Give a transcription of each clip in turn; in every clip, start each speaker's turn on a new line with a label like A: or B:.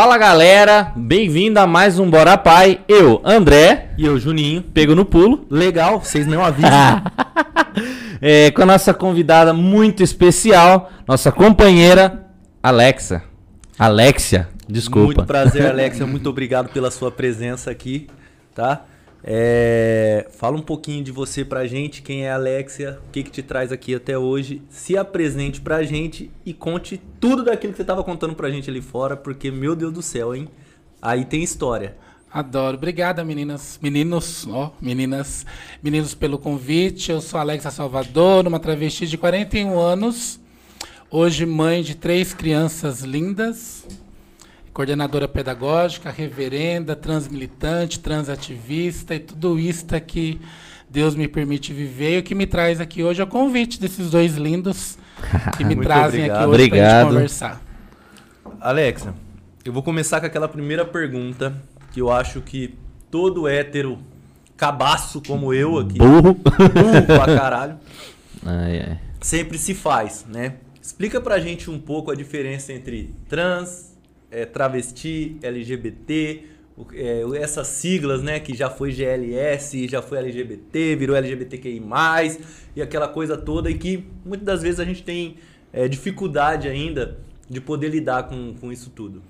A: Fala galera, bem-vindo a mais um Bora Pai. Eu, André.
B: E eu, Juninho.
A: Pego no pulo.
B: Legal, vocês não avisam.
A: é, com a nossa convidada muito especial, nossa companheira, Alexa. Alexia, desculpa.
B: Muito prazer, Alexia. Muito obrigado pela sua presença aqui, tá? É, fala um pouquinho de você pra gente, quem é a Alexia, o que, que te traz aqui até hoje. Se apresente pra gente e conte tudo daquilo que você tava contando pra gente ali fora, porque, meu Deus do céu, hein? Aí tem história.
C: Adoro. Obrigada, meninas. Meninos, ó, meninas, meninos pelo convite. Eu sou Alexa Salvador, uma travesti de 41 anos. Hoje mãe de três crianças lindas coordenadora pedagógica, reverenda, transmilitante, transativista e tudo isso que Deus me permite viver. E o que me traz aqui hoje é o convite desses dois lindos que me trazem
B: obrigado.
C: aqui hoje para conversar.
B: Alexa, eu vou começar com aquela primeira pergunta que eu acho que todo hétero cabaço como eu aqui,
A: burro,
B: burro pra caralho,
A: ai, ai.
B: sempre se faz, né? Explica pra gente um pouco a diferença entre trans, é, travesti, LGBT, é, essas siglas, né, que já foi GLS, já foi LGBT, virou LGBTQI+, e aquela coisa toda, e que muitas das vezes a gente tem é, dificuldade ainda de poder lidar com, com isso tudo.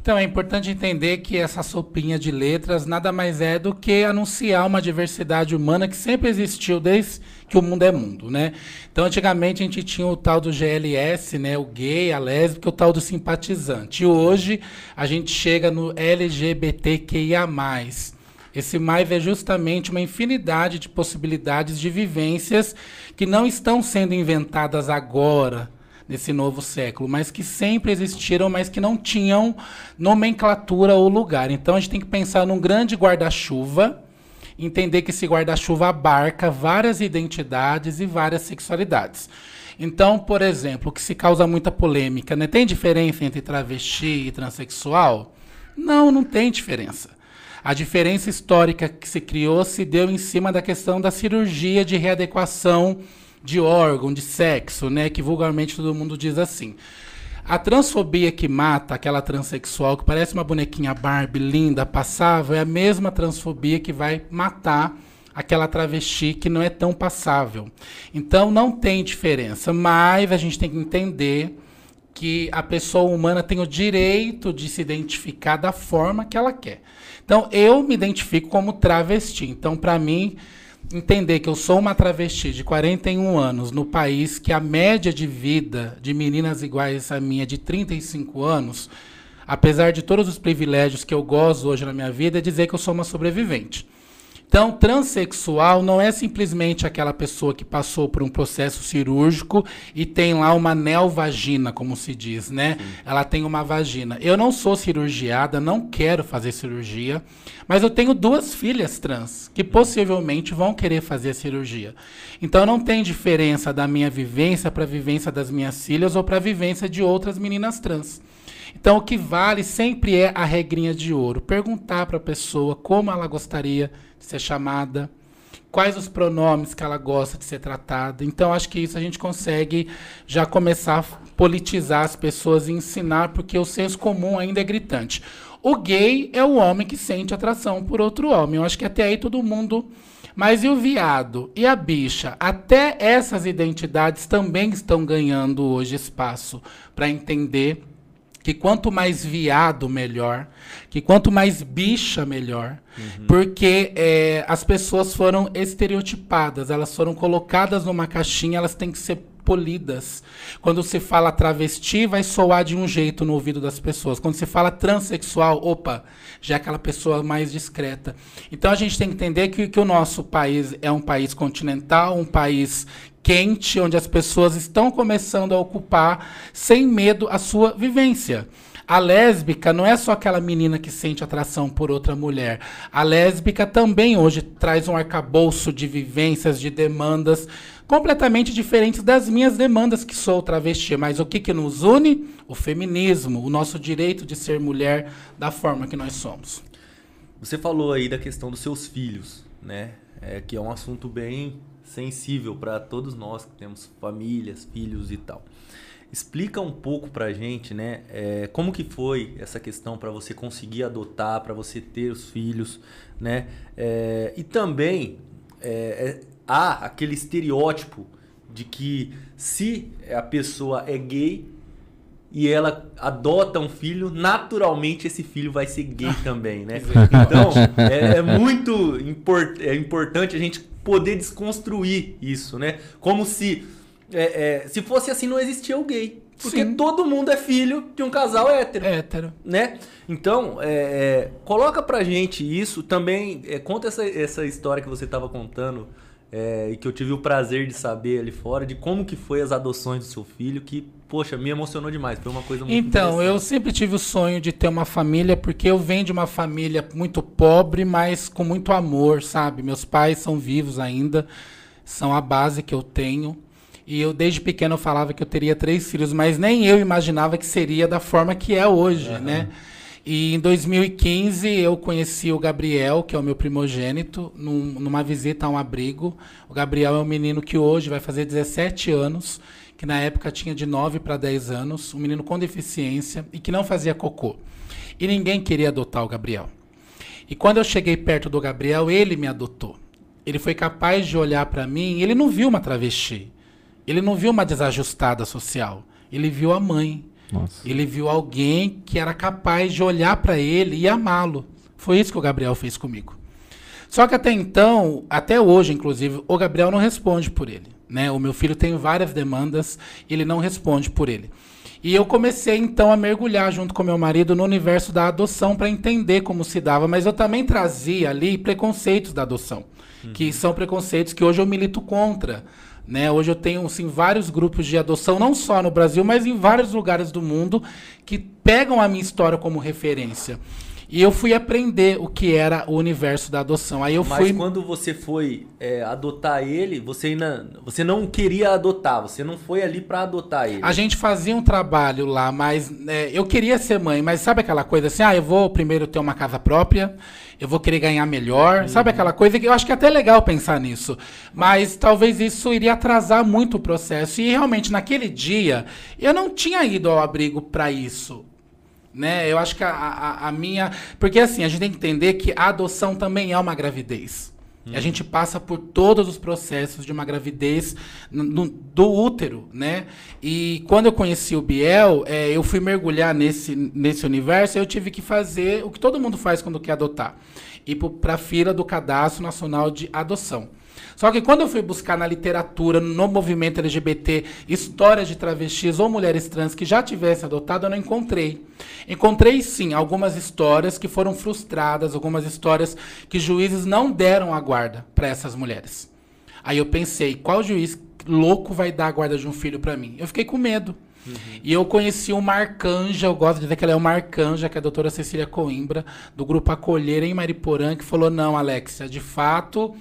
C: Então é importante entender que essa sopinha de letras nada mais é do que anunciar uma diversidade humana que sempre existiu desde que o mundo é mundo, né? Então antigamente a gente tinha o tal do GLS, né, o gay, a lésbica, o tal do simpatizante. E hoje a gente chega no LGBTQIA+. Esse mais é justamente uma infinidade de possibilidades de vivências que não estão sendo inventadas agora, nesse novo século, mas que sempre existiram, mas que não tinham nomenclatura ou lugar. Então a gente tem que pensar num grande guarda-chuva, entender que esse guarda-chuva abarca várias identidades e várias sexualidades. Então, por exemplo, o que se causa muita polêmica, né? Tem diferença entre travesti e transexual? Não, não tem diferença. A diferença histórica que se criou se deu em cima da questão da cirurgia de readequação de órgão, de sexo, né? Que vulgarmente todo mundo diz assim. A transfobia que mata aquela transexual que parece uma bonequinha Barbie linda, passável, é a mesma transfobia que vai matar aquela travesti que não é tão passável. Então não tem diferença, mas a gente tem que entender que a pessoa humana tem o direito de se identificar da forma que ela quer. Então eu me identifico como travesti. Então para mim entender que eu sou uma travesti de 41 anos no país que a média de vida de meninas iguais a minha é de 35 anos, apesar de todos os privilégios que eu gozo hoje na minha vida, é dizer que eu sou uma sobrevivente. Então, transexual não é simplesmente aquela pessoa que passou por um processo cirúrgico e tem lá uma neovagina, como se diz, né? Sim. Ela tem uma vagina. Eu não sou cirurgiada, não quero fazer cirurgia, mas eu tenho duas filhas trans que possivelmente vão querer fazer cirurgia. Então, não tem diferença da minha vivência para a vivência das minhas filhas ou para a vivência de outras meninas trans. Então, o que vale sempre é a regrinha de ouro. Perguntar para a pessoa como ela gostaria de ser chamada, quais os pronomes que ela gosta de ser tratada. Então, acho que isso a gente consegue já começar a politizar as pessoas e ensinar, porque o senso comum ainda é gritante. O gay é o homem que sente atração por outro homem. Eu acho que até aí todo mundo. Mas e o viado? E a bicha? Até essas identidades também estão ganhando hoje espaço para entender que quanto mais viado, melhor. Que quanto mais bicha, melhor. Uhum. Porque é, as pessoas foram estereotipadas, elas foram colocadas numa caixinha, elas têm que ser polidas. Quando se fala travesti, vai soar de um jeito no ouvido das pessoas. Quando se fala transexual, opa, já é aquela pessoa mais discreta. Então a gente tem que entender que, que o nosso país é um país continental, um país quente, onde as pessoas estão começando a ocupar sem medo a sua vivência. A lésbica não é só aquela menina que sente atração por outra mulher. A lésbica também hoje traz um arcabouço de vivências, de demandas completamente diferentes das minhas demandas que sou travesti. Mas o que, que nos une? O feminismo, o nosso direito de ser mulher da forma que nós somos.
B: Você falou aí da questão dos seus filhos, né? É, que é um assunto bem sensível para todos nós que temos famílias, filhos e tal. Explica um pouco pra gente, né? é, como que foi essa questão para você conseguir adotar, para você ter os filhos, né? É, e também é, é, há aquele estereótipo de que se a pessoa é gay e ela adota um filho, naturalmente esse filho vai ser gay também, né? Então é, é muito import, é importante a gente poder desconstruir isso, né? Como se é, é, se fosse assim não existia o gay. Porque
C: Sim.
B: todo mundo é filho de um casal hétero
C: Hétero.
B: né? Então, é, é, coloca pra gente isso também. é, conta essa, essa história que você tava contando é, e que eu tive o prazer de saber ali fora de como que foi as adoções do seu filho, que, poxa, me emocionou demais. Foi uma coisa muito
C: Então, eu sempre tive o sonho de ter uma família, porque eu venho de uma família muito pobre, mas com muito amor, sabe? Meus pais são vivos ainda, são a base que eu tenho. E eu, desde pequeno, falava que eu teria três filhos, mas nem eu imaginava que seria da forma que é hoje, né? E em 2015 eu conheci o Gabriel, que é o meu primogênito, num- numa visita a um abrigo. O Gabriel é um menino que hoje vai fazer 17 anos, que na época tinha de 9 para 10 anos, um menino com deficiência e que não fazia cocô. E ninguém queria adotar o Gabriel. E quando eu cheguei perto do Gabriel, ele me adotou. Ele foi capaz de olhar para mim, e ele não viu uma travesti. Ele não viu uma desajustada social. Ele viu a mãe.
A: Nossa.
C: Ele viu alguém que era capaz de olhar para ele e amá-lo. Foi isso que o Gabriel fez comigo. Só que até então, até hoje, inclusive, o Gabriel não responde por ele. Né? O meu filho tem várias demandas, ele não responde por ele. E eu comecei então a mergulhar junto com meu marido no universo da adoção para entender como se dava, mas eu também trazia ali preconceitos da adoção, que são preconceitos que hoje eu milito contra. Né? Hoje eu tenho assim, vários grupos de adoção, não só no Brasil, mas em vários lugares do mundo, que pegam a minha história como referência. E eu fui aprender o que era o universo da adoção. Aí eu
B: Mas
C: fui.
B: quando você foi é, adotar ele, você ainda. Você não queria adotar, você não foi ali pra adotar ele.
C: A gente fazia um trabalho lá, mas é, eu queria ser mãe, mas sabe aquela coisa assim, ah, eu vou primeiro ter uma casa própria, eu vou querer ganhar melhor, sabe aquela coisa que eu acho que é até legal pensar nisso, mas talvez isso iria atrasar muito o processo. E realmente naquele dia eu não tinha ido ao abrigo para isso. Né? Eu acho que a, a, a minha. Porque assim, a gente tem que entender que a adoção também é uma gravidez. E a gente passa por todos os processos de uma gravidez no- do útero, né? E quando eu conheci o Biel, é, eu fui mergulhar nesse, nesse universo e eu tive que fazer o que todo mundo faz quando quer adotar. Ir para a fila do Cadastro Nacional de Adoção. Só que quando eu fui buscar na literatura, no movimento LGBT, histórias de travestis ou mulheres trans que já tivessem adotado, eu não encontrei. Encontrei sim algumas histórias que foram frustradas, algumas histórias que juízes não deram a guarda para essas mulheres. Aí eu pensei, qual juiz louco vai dar a guarda de um filho para mim? Eu fiquei com medo. E eu conheci uma arcanja, eu gosto de dizer que ela é uma arcanja, que é a doutora Cecília Coimbra, do grupo Acolher em Mariporã, que falou: não, Alexia, de fato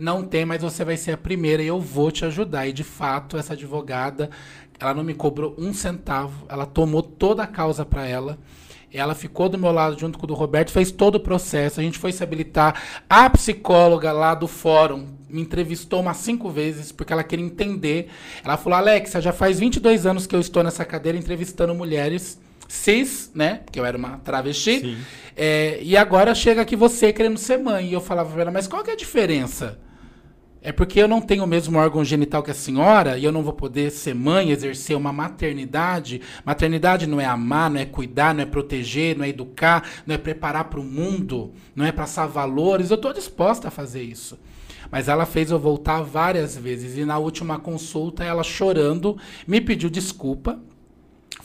C: não tem, mas você vai ser a primeira e eu vou te ajudar. E de fato, essa advogada, ela não me cobrou um centavo, ela tomou toda a causa para ela. Ela ficou do meu lado junto com o do Roberto, fez todo o processo. A gente foi se habilitar. A psicóloga lá do fórum me entrevistou umas cinco vezes porque ela queria entender. Ela falou: Alexa, já faz 22 anos que eu estou nessa cadeira entrevistando mulheres cis, né? Porque eu era uma travesti. É, e agora chega aqui você querendo ser mãe. E eu falava pra ela: Mas qual que é a diferença? É porque eu não tenho o mesmo órgão genital que a senhora e eu não vou poder ser mãe, exercer uma maternidade. Maternidade não é amar, não é cuidar, não é proteger, não é educar, não é preparar para o mundo, não é passar valores. Eu estou disposta a fazer isso. Mas ela fez eu voltar várias vezes e na última consulta ela chorando me pediu desculpa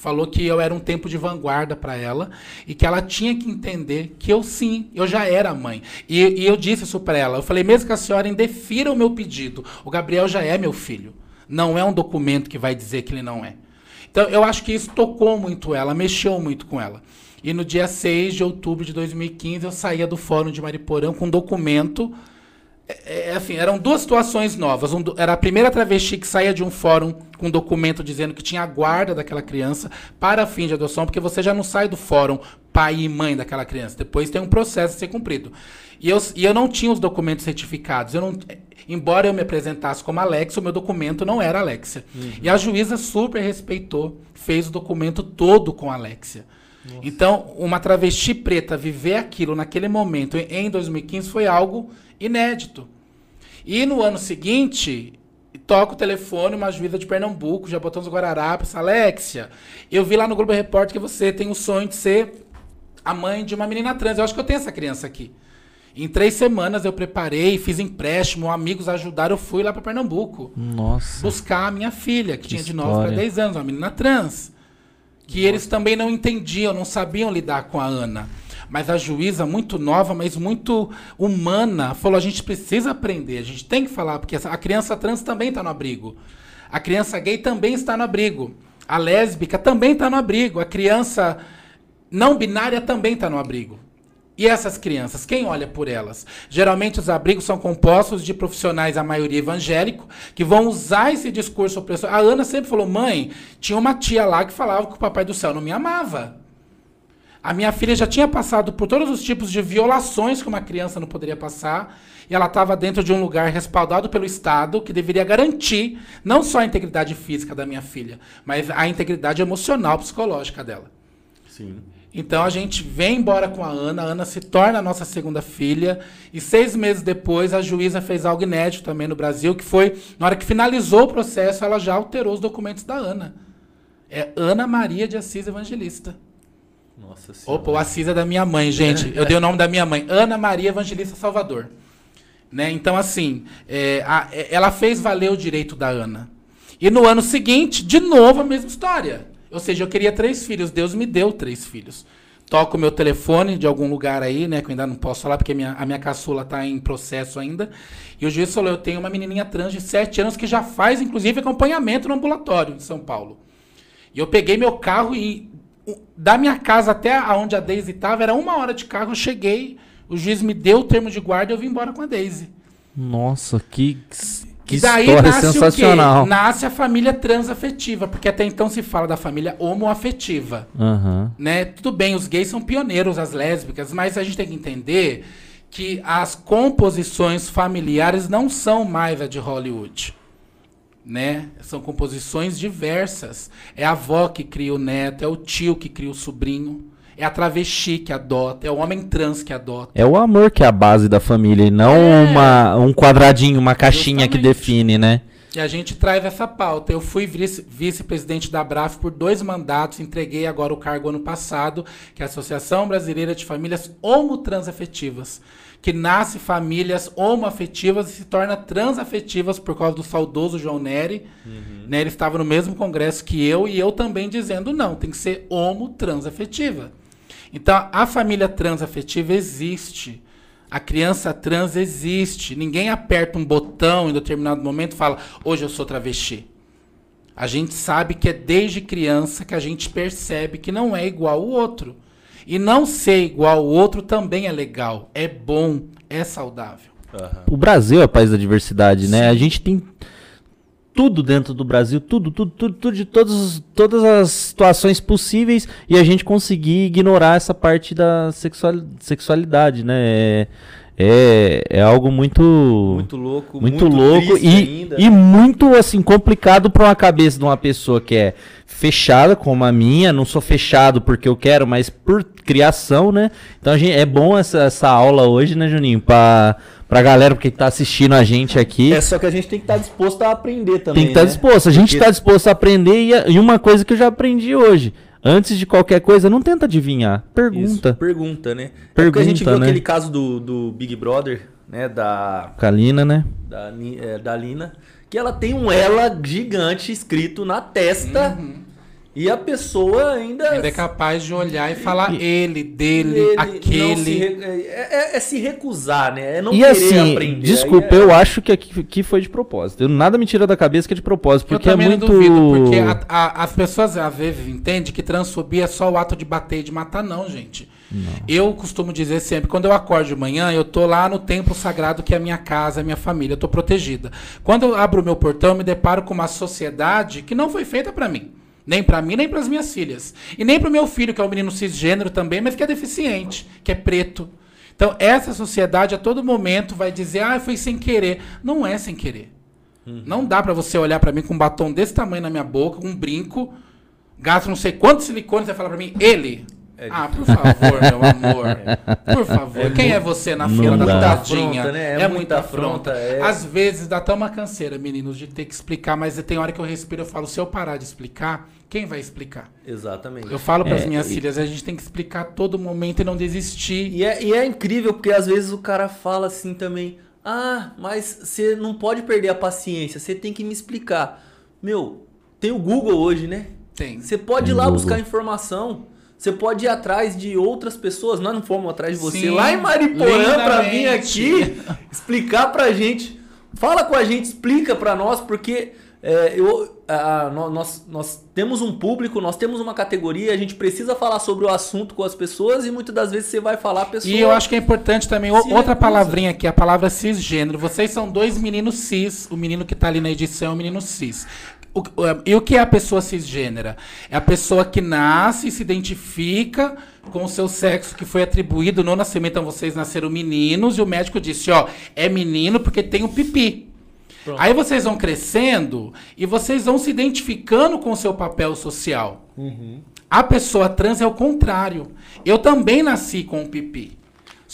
C: falou que eu era um tempo de vanguarda para ela e que ela tinha que entender que eu sim, eu já era mãe. E, e eu disse isso para ela. Eu falei, mesmo que a senhora indefira o meu pedido, o Gabriel já é meu filho. Não é um documento que vai dizer que ele não é. Então, eu acho que isso tocou muito ela, mexeu muito com ela. E no dia 6 de outubro de 2015, eu saía do Fórum de Mariporã com um documento É, é assim, eram duas situações novas. Um era a primeira travesti que saía de um fórum com um documento dizendo que tinha a guarda daquela criança para fim de adoção, porque você já não sai do fórum pai e mãe daquela criança. Depois tem um processo a ser cumprido. E eu, e eu não tinha os documentos certificados. Eu não, embora eu me apresentasse como Alexia, o meu documento não era Alexia. E a juíza super respeitou, fez o documento todo com Alexia. Então, uma travesti preta viver aquilo naquele momento, em 2015, foi algo inédito. E no ano seguinte, toca o telefone, uma juíza de Pernambuco, já botou os Guararapes, Alexia, eu vi lá no Globo Repórter que você tem o sonho de ser a mãe de uma menina trans. Eu acho que eu tenho essa criança aqui. Em três semanas eu preparei, fiz empréstimo, amigos ajudaram, eu fui lá para Pernambuco
A: Nossa.
C: buscar a minha filha, que, tinha de 9
A: história.
C: para 10 anos, uma menina trans. Que eles também não entendiam, não sabiam lidar com a Ana. Mas a juíza, muito nova, mas muito humana, falou: a gente precisa aprender, a gente tem que falar, porque a criança trans também está no abrigo. A criança gay também está no abrigo. A lésbica também está no abrigo. A criança não binária também está no abrigo. E essas crianças, quem olha por elas? Geralmente os abrigos são compostos de profissionais, a maioria evangélico, que vão usar esse discurso opressor. A Ana sempre falou: mãe, tinha uma tia lá que falava que o papai do céu não me amava. A minha filha já tinha passado por todos os tipos de violações que uma criança não poderia passar, e ela estava dentro de um lugar respaldado pelo Estado, que deveria garantir não só a integridade física da minha filha, mas a integridade emocional, psicológica dela.
B: Sim.
C: Então a gente vem embora com a Ana, a Ana se torna a nossa segunda filha, e seis meses depois a juíza fez algo inédito também no Brasil, que foi, na hora que finalizou o processo, ela já alterou os documentos da Ana. É Ana Maria de Assis Evangelista.
B: Nossa senhora.
C: Opa, o Assis é da minha mãe, gente. Eu dei o nome da minha mãe, Ana Maria Evangelista Salvador. Né? Então, assim, é, a- é, ela fez valer o direito da Ana. E no ano seguinte, de novo, a mesma história. Ou seja, eu queria três filhos, Deus me deu três filhos. Toco meu telefone de algum lugar aí, né? Que eu ainda não posso falar, porque a minha, a minha caçula está em processo ainda. E o juiz falou: eu tenho uma menininha trans de sete anos que já faz, inclusive, acompanhamento no ambulatório em São Paulo. E eu peguei meu carro e da minha casa até aonde a Daisy estava, era uma hora de carro, eu cheguei, o juiz me deu o termo de guarda e eu vim embora com a Daisy.
A: Nossa, que, que
C: daí
A: história
C: nasce
A: sensacional.
C: Nasce a família transafetiva, porque até então se fala da família homoafetiva.
A: Aham.
C: Né? Tudo bem, os gays são pioneiros, as lésbicas, mas a gente tem que entender que as composições familiares não são mais a de Hollywood. Né? São composições diversas. É a avó que cria o neto, é o tio que cria o sobrinho, é a travesti que adota, é o homem trans que adota.
A: É o amor que é a base da família e não
C: É.
A: uma, um quadradinho, uma caixinha que
C: Justamente.
A: define, né?
C: E a gente traz essa pauta. Eu fui vice- vice-presidente da Braf por dois mandatos, entreguei agora o cargo ano passado, que é a Associação Brasileira de Famílias Homotransafetivas, que nasce famílias homoafetivas e se torna transafetivas por causa do saudoso João Neri. Né, ele estava no mesmo congresso que eu e eu também dizendo não, tem que ser homo-transafetiva. Então, a família transafetiva existe. A criança trans existe. Ninguém aperta um botão em determinado momento e fala, hoje eu sou travesti. A gente sabe que é desde criança que a gente percebe que não é igual o outro. E não ser igual ao outro também é legal, é bom, é saudável.
B: Aham.
A: O Brasil é país da diversidade, né? A gente tem tudo dentro do Brasil, tudo, tudo, tudo, tudo de todos, os- todas as situações possíveis e a gente conseguir ignorar essa parte da sexual, sexualidade, né? É, é, é algo muito
B: Muito louco,
A: muito, louco
B: triste
A: e,
B: ainda.
A: e muito assim complicado para uma cabeça de uma pessoa que é fechada como a minha, não sou fechado porque eu quero, mas por criação, né? Então a gente, é bom essa, essa aula hoje, né, Juninho, para pra galera que tá assistindo a gente aqui.
B: É só que a gente tem que estar disposto a aprender também.
A: Tem que estar
B: né?
A: disposto. A gente
B: Porque-
A: está disposto a aprender e, a- e uma coisa que eu já aprendi hoje. Antes de qualquer coisa, não tenta adivinhar.
B: Isso,
A: Pergunta.
B: pergunta, né? é porque a gente
A: Pergunta,
B: viu
A: né?
B: aquele caso do, do Big Brother, né? Da,
A: Kalina, né?
B: da, é, da Lina, que ela tem um ela gigante escrito na testa e a pessoa ainda.
C: Ainda é capaz de olhar e falar ele, dele,
B: ele não
C: aquele.
B: se re- é, é- é se recusar, né? É não
A: e
B: querer
A: assim,
B: aprender.
A: desculpa,
B: é-
A: eu acho que aqui que foi de propósito. Eu, nada me tira da cabeça que é de propósito, porque
C: eu
A: é
C: também
A: muito.
C: não duvido, porque a- a- as pessoas às vezes entendem que transfobia é só o ato de bater e de matar, não, gente. Eu costumo dizer sempre, quando eu acordo de manhã, eu tô lá no templo sagrado que é a minha casa, a minha família, eu tô protegida. Quando eu abro o meu portão, eu me deparo com uma sociedade que não foi feita para mim. Nem para mim, nem para as minhas filhas. E nem para o meu filho, que é um menino cisgênero também, mas que é deficiente, que é preto. Então, essa sociedade a todo momento vai dizer: ah, foi sem querer. Não é sem querer. Uhum. Não dá para você olhar para mim com um batom desse tamanho na minha boca, um brinco, gasto não sei quantos silicones e falar para mim, ele. É ah, por favor, meu amor. Por favor. É Quem muito, é você na fila da tadinha? Né? É, é, muita afronta. É. Às vezes dá até uma canseira, meninos, de ter que explicar, mas tem hora que eu respiro e falo, se eu parar de explicar, quem vai explicar?
B: Exatamente.
C: Eu falo para as é, minhas e... filhas, a gente tem que explicar a todo momento e não desistir.
B: E é, e é incrível, porque às vezes o cara fala assim também, ah, mas você não pode perder a paciência, você tem que me explicar. Meu, tem o Google hoje, né?
C: Tem.
B: Você pode ir lá Google. buscar informação. Você pode ir atrás de outras pessoas. Nós não fomos atrás de você Sim, lá em Mariporã para vir aqui explicar pra gente. Fala com a gente, explica para nós, porque é, eu, a, nós, nós temos um público, nós temos uma categoria, a gente precisa falar sobre o assunto com as pessoas e muitas das vezes você vai falar a pessoa.
C: E eu acho que é importante também outra palavrinha aqui, a palavra cisgênero. Vocês são dois meninos cis, o menino que está ali na edição é o menino cis. O, e o que é a pessoa cisgênera? É a pessoa que nasce e se identifica com o seu sexo que foi atribuído no nascimento. Então vocês nasceram meninos e o médico disse, ó, é menino porque tem o pipi. Pronto. Aí vocês vão crescendo e vocês vão se identificando com o seu papel social. Uhum. A pessoa trans é o contrário. Eu também nasci com o pipi.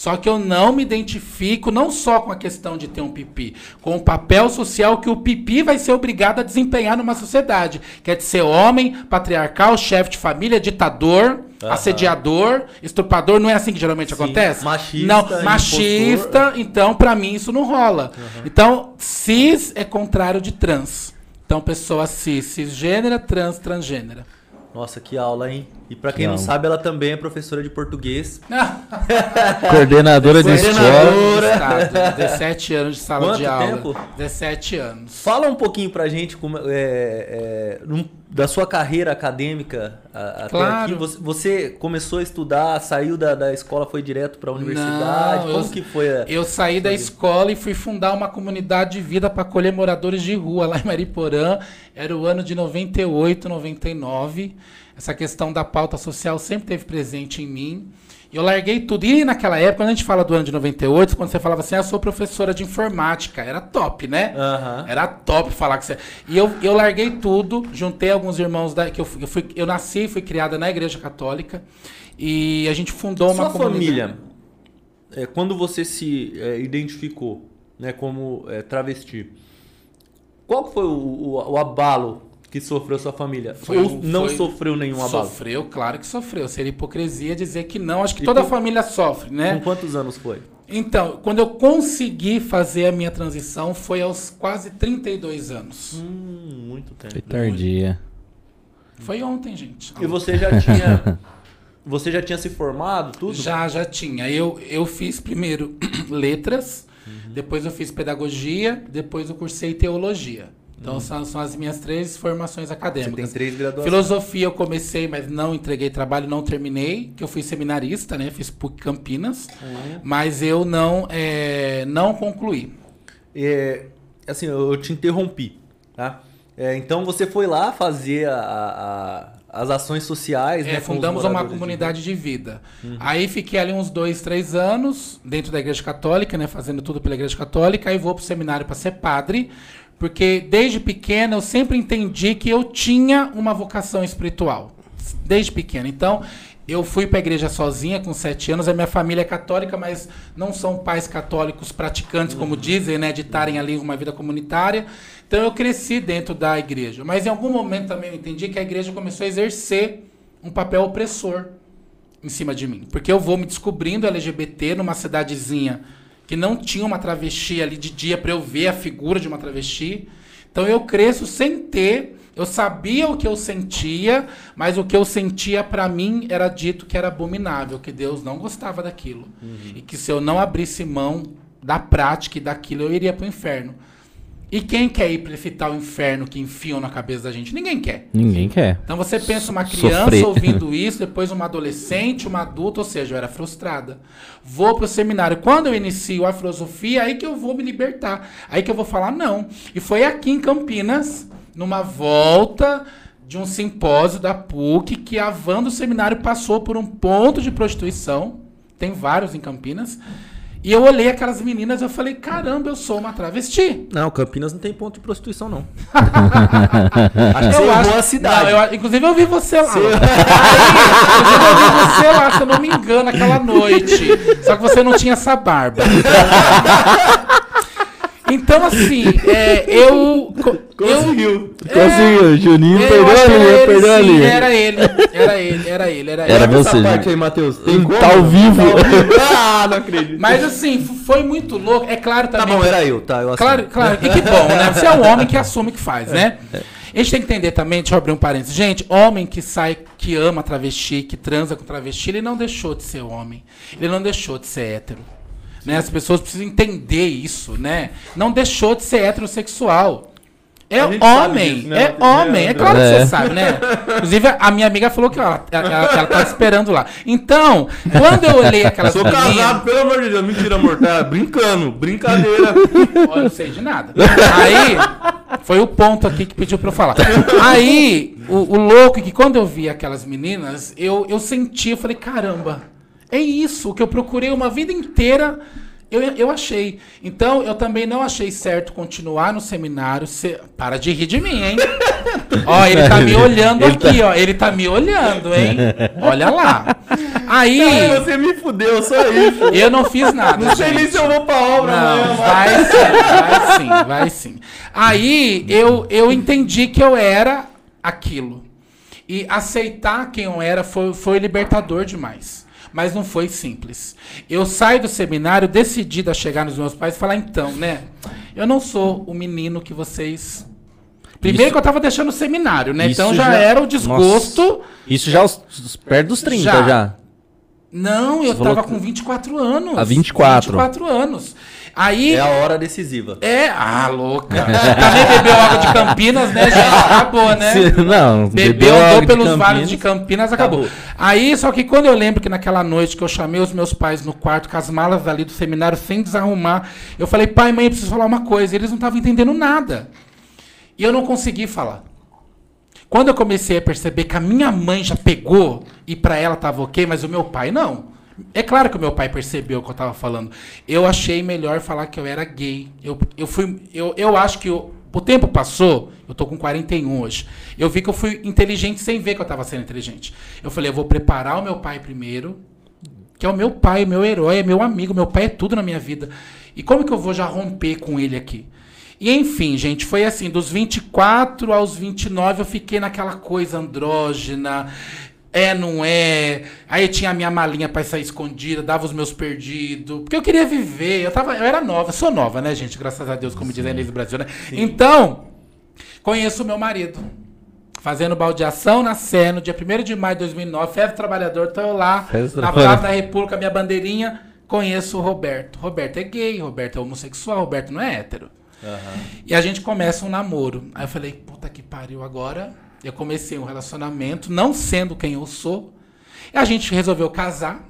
C: Só que eu não me identifico não só com a questão de ter um pipi, com o papel social que o pipi vai ser obrigado a desempenhar numa sociedade, que é de ser homem, patriarcal, chefe de família, ditador, uhum. assediador, estuprador, não é assim que geralmente Sim, acontece?
B: Machista.
C: Não, machista, impostor. então para mim isso não rola. Uhum. Então, cis é contrário de trans. Então, pessoa cis, cisgênera, trans, transgênera.
B: Nossa, que aula, hein? E para quem não. não sabe, ela também é professora de português.
A: Coordenadora de escola.
C: 17 anos de sala
B: Quanto
C: de aula.
B: Tempo?
C: 17 anos.
B: Fala um pouquinho pra gente como, é, é, da sua carreira acadêmica até claro. aqui. Você, você, começou a estudar, saiu da, da escola, foi direto para a universidade? Não, como eu, que foi? A,
C: eu saí da vida? escola e fui fundar uma comunidade de vida para acolher moradores de rua lá em Mariporã. Era o ano de 98, 99. Essa questão da pauta social sempre teve presente em mim. Eu larguei tudo. E naquela época, quando a gente fala do ano de 98, quando você falava assim, ah, eu sou professora de informática, era top, né?
B: Uhum.
C: Era top falar que você. E eu, eu larguei tudo, juntei alguns irmãos da. que eu, eu, fui, eu nasci e fui criada na Igreja Católica. E a gente fundou
B: Sua
C: uma
B: comunidade. família, é, quando você se é, identificou né, como é, travesti, qual foi o, o, o abalo que sofreu sua família? Foi, Ou não foi, sofreu nenhum abalo?
C: Sofreu, claro que sofreu. Seria hipocrisia dizer que não. Acho que e toda com, família sofre, né?
B: Com quantos anos foi?
C: Então, quando eu consegui fazer a minha transição foi aos quase 32 anos.
B: Hum, muito tempo.
A: Foi tardia.
C: Foi ontem, gente.
B: E você já tinha você já tinha se formado tudo?
C: Já, já tinha. Eu eu fiz primeiro letras, uhum. depois eu fiz pedagogia, depois eu cursei teologia. Então, hum. são, são, as minhas três formações acadêmicas.
B: Você tem três graduações.
C: Filosofia eu comecei, mas não entreguei trabalho, não terminei, que eu fui seminarista, né? Fiz PUC Campinas, uhum. mas eu não, é, não concluí.
B: É, assim, eu te interrompi, tá? É, então, você foi lá fazer a, a, as ações sociais,
C: é,
B: né?
C: Fundamos uma comunidade de vida. De vida. Uhum. Aí fiquei ali uns dois, três anos dentro da Igreja Católica, né? Fazendo tudo pela Igreja Católica. Aí vou pro seminário para ser padre porque desde pequena eu sempre entendi que eu tinha uma vocação espiritual. Desde pequena. Então, eu fui para a igreja sozinha com sete anos. A minha família é católica, mas não são pais católicos praticantes, como dizem, né? De estarem ali uma vida comunitária. Então, eu cresci dentro da igreja. Mas em algum momento também eu entendi que a igreja começou a exercer um papel opressor em cima de mim. Porque eu vou me descobrindo LGBT numa cidadezinha que não tinha uma travesti ali de dia para eu ver a figura de uma travesti. Então eu cresço sem ter, eu sabia o que eu sentia, mas o que eu sentia para mim era dito que era abominável, que Deus não gostava daquilo. Uhum. E que se eu não abrisse mão da prática e daquilo, eu iria para o inferno. E quem quer ir para esse tal inferno que enfiam na cabeça da gente? Ninguém quer.
A: Ninguém quer.
C: Então você pensa uma criança
A: Sofrer.
C: ouvindo isso, depois uma adolescente, uma adulta, ou seja, eu era frustrada. Vou pro seminário. Quando eu inicio a filosofia, aí que eu vou me libertar. Aí que eu vou falar não. E foi aqui em Campinas, numa volta de um simpósio da PUC, que a van do seminário passou por um ponto de prostituição. Tem vários em Campinas. E eu olhei aquelas meninas e eu falei, caramba, eu sou uma travesti.
B: Não, Campinas não tem ponto de prostituição, não. acho que você errou a cidade.
C: Não, eu- inclusive eu vi você lá. Aí, inclusive eu vi você lá, se eu não me engano, aquela noite. Só que você não tinha essa barba. Então, assim, é, eu. co-
B: Conseguiu.
C: Eu,
A: Conseguiu, Juninho
C: é, eu
A: perdeu ali,
C: era ele,
A: perdeu
C: sim,
A: ali.
C: Era ele, era ele, era ele, era ele.
A: Era
B: Essa
A: você,
B: parte aí, Matheus. Tem como?
A: Tá ao vivo.
B: ah, não acredito.
C: Mas assim, foi muito louco. É claro
B: Tá
C: também.
B: bom,
C: que-
B: era eu, tá? Eu assumo.
C: Claro, claro. E que bom, né? Você é um homem que assume que faz, né? A gente tem que entender também, deixa eu abrir um parênteses. Gente, homem que sai, que ama travesti, que transa com travesti, ele não deixou de ser homem. Ele não deixou de ser hétero. Né? As pessoas precisam entender isso, né? Não deixou de ser heterossexual. É homem,
B: disso, né,
C: é
B: André?
C: homem, é claro que
A: É.
C: você sabe, né? Inclusive, a minha amiga falou que ela, ela, ela tá esperando lá. Então, quando eu olhei aquelas
B: Sou
C: meninas-
B: casado, pelo amor de Deus. Mentira, amor. Tá brincando. Brincadeira.
C: Ó, Eu não sei de nada. Aí, foi o ponto aqui que pediu pra eu falar. Aí, o, o louco é que quando eu vi aquelas meninas, eu, eu senti, eu falei, caramba, é isso o que eu procurei uma vida inteira. Eu, eu achei. Então, eu também não achei certo continuar no seminário. se- Para de rir de mim, hein? Ó, ele tá me olhando
A: Ele
C: aqui, ó. Ele tá me olhando, hein? Olha lá. Aí,
B: Ai, você me fudeu, só isso.
C: eu não fiz nada.
B: Não sei nem se eu vou pra obra
C: Não, vai sim, vai sim, vai sim. Aí eu, eu entendi que eu era aquilo. E aceitar quem eu era foi, foi libertador demais. Mas não foi simples. Eu saio do seminário decidido a chegar nos meus pais e falar, então, né? Eu não sou o menino que vocês. Primeiro
A: Isso-
C: que eu tava deixando o seminário, né? Então já,
A: já-
C: era o desgosto.
A: Isso já aos, aos- perto dos 30
C: Já.
A: já.
C: Não, eu
A: Você falou
C: tava
A: que-
C: com 24 anos.
A: Ah, 24.
C: 24 anos. Aí.
B: É a hora decisiva.
C: É, ah, louca. Também bebeu água de Campinas, né, gente? Acabou, né?
A: Se- não,
C: Bebeu,
A: água
C: andou pelos vales de Campinas, acabou. Aí, só que quando eu lembro que naquela noite que eu chamei os meus pais no quarto com as malas ali do seminário sem desarrumar, eu falei, pai, mãe, eu preciso falar uma coisa. E eles não estavam entendendo nada. E eu não consegui falar. Quando eu comecei a perceber que a minha mãe já pegou e pra ela tava ok, mas o meu pai não. É claro que o meu pai percebeu o que eu tava falando. Eu achei melhor falar que eu era gay. Eu, eu fui. Eu, eu acho que eu- o tempo passou, eu tô com 41 hoje. Eu vi que eu fui inteligente sem ver que eu tava sendo inteligente. Eu falei, eu vou preparar o meu pai primeiro, que é o meu pai, meu herói, é meu amigo, meu pai é tudo na minha vida. E como que eu vou já romper com ele aqui? E enfim, gente, foi assim, dos 24 aos 29 eu fiquei naquela coisa andrógena, é, não é. Aí tinha a minha malinha pra sair escondida, dava os meus perdidos, porque eu queria viver, eu tava, eu era nova, sou nova, né, gente? Graças a Deus, como diz a Inês Brasil, né? Então, conheço o meu marido. Fazendo baldeação na Sé, no dia 1 de maio de 2009, Festa do Trabalhador, tô eu lá,
A: Festa
C: na. Praça da República, minha bandeirinha, conheço o Roberto. Roberto é gay, Roberto é homossexual, Roberto não é hétero. E a gente começa um namoro. Aí eu falei, puta que pariu, agora eu comecei um relacionamento, não sendo quem eu sou. E a gente resolveu casar.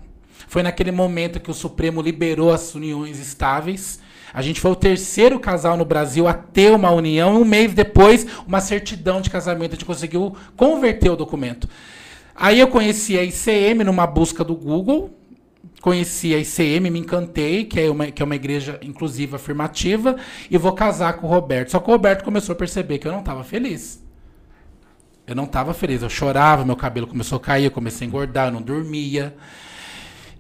C: Foi naquele momento que o Supremo liberou as uniões estáveis. A gente foi o terceiro casal no Brasil a ter uma união. Um mês depois, uma certidão de casamento. A gente conseguiu converter o documento. Aí eu conheci a ICM numa busca do Google. Conheci a ICM, me encantei, que é uma, que é uma igreja inclusiva afirmativa, e vou casar com o Roberto. Só que o Roberto começou a perceber que eu não estava feliz. Eu não estava feliz, eu chorava, meu cabelo começou a cair, eu comecei a engordar, eu não dormia.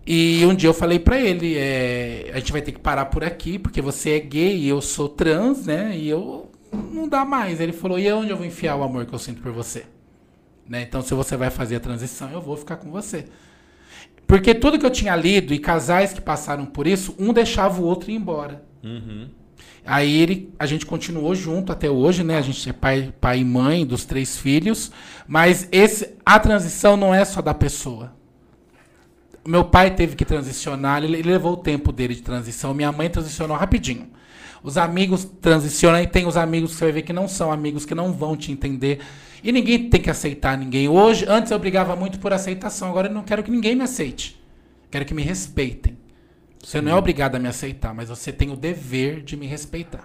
C: E um dia eu falei pra ele, é, a gente vai ter que parar por aqui, porque você é gay e eu sou trans, né? E eu não dá mais. Ele falou, e onde eu vou enfiar o amor que eu sinto por você? Né? Então, se você vai fazer a transição, eu vou ficar com você. Porque tudo que eu tinha lido e casais que passaram por isso, um deixava o outro ir embora. Aí ele, a gente continuou junto até hoje, né? A gente é pai, pai e mãe dos três filhos, mas esse, a transição não é só da pessoa. Meu pai teve que transicionar, ele, ele levou o tempo dele de transição. Minha mãe transicionou rapidinho. Os amigos transicionam e tem os amigos que você vai ver que não são amigos, que não vão te entender. E ninguém tem que aceitar ninguém. Hoje, antes eu brigava muito por aceitação, agora eu não quero que ninguém me aceite. Quero que me respeitem. Você não é obrigado a me aceitar, mas você tem o dever de me respeitar.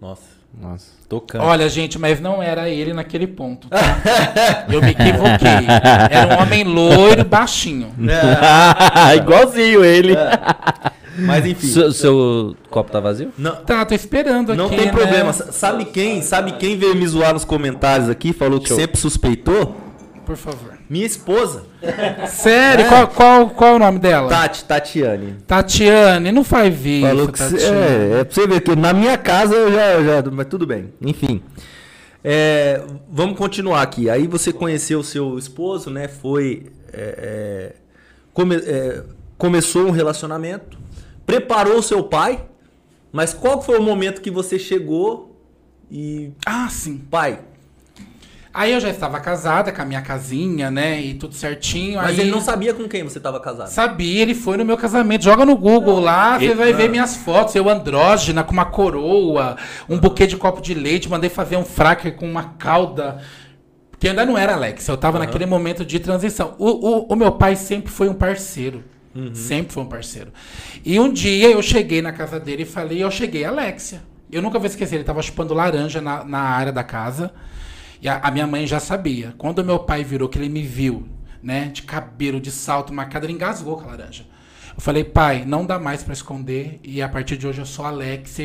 B: Nossa.
A: Nossa.
B: Tocando.
C: Olha, gente, mas não era ele naquele ponto. tá? Eu me equivoquei. Era um homem loiro, baixinho.
A: Igualzinho ele.
B: Mas enfim.
A: Seu, seu copo tá vazio?
B: Não,
C: Tá, tô esperando aqui.
B: não tem
C: né?
B: problema. Sabe quem? Sabe quem veio me zoar nos comentários aqui? Falou que
A: Show.
B: sempre suspeitou?
C: Por favor.
B: Minha esposa.
C: Sério?
B: É.
C: Qual, qual, qual é o nome dela?
B: Tati, Tatiane.
C: Tatiane, não faz vídeo.
B: Falou que. cê-
C: Tatiane.
B: É, é pra você ver que na minha casa eu já. já mas tudo bem. Enfim. É, vamos continuar aqui. Aí você conheceu o seu esposo, né? Foi. é, é, come- é, começou um relacionamento. Preparou o seu pai. Mas qual foi o momento que você chegou e.
C: Ah, sim.
B: Pai.
C: Aí eu já estava casada com a minha casinha, né? E tudo certinho.
B: Mas
C: aí...
B: ele não sabia com quem você estava casado.
C: Sabia, ele foi no meu casamento. Joga no Google lá, você vai ver minhas fotos. Eu andrógena, com uma coroa, um buquê de copo de leite. Mandei fazer um fraque com uma cauda. Que ainda não era Alex, eu tava naquele momento de transição. O, o, o meu pai sempre foi um parceiro. Sempre foi um parceiro. E um dia eu cheguei na casa dele e falei, eu cheguei, Alexia. Eu nunca vou esquecer, ele tava chupando laranja na, na área da casa. E a, a minha mãe já sabia. Quando meu pai virou, que ele me viu, né, de cabelo, de salto marcado, ele engasgou com a laranja. Eu falei, pai, não dá mais pra esconder e a partir de hoje eu sou Alex.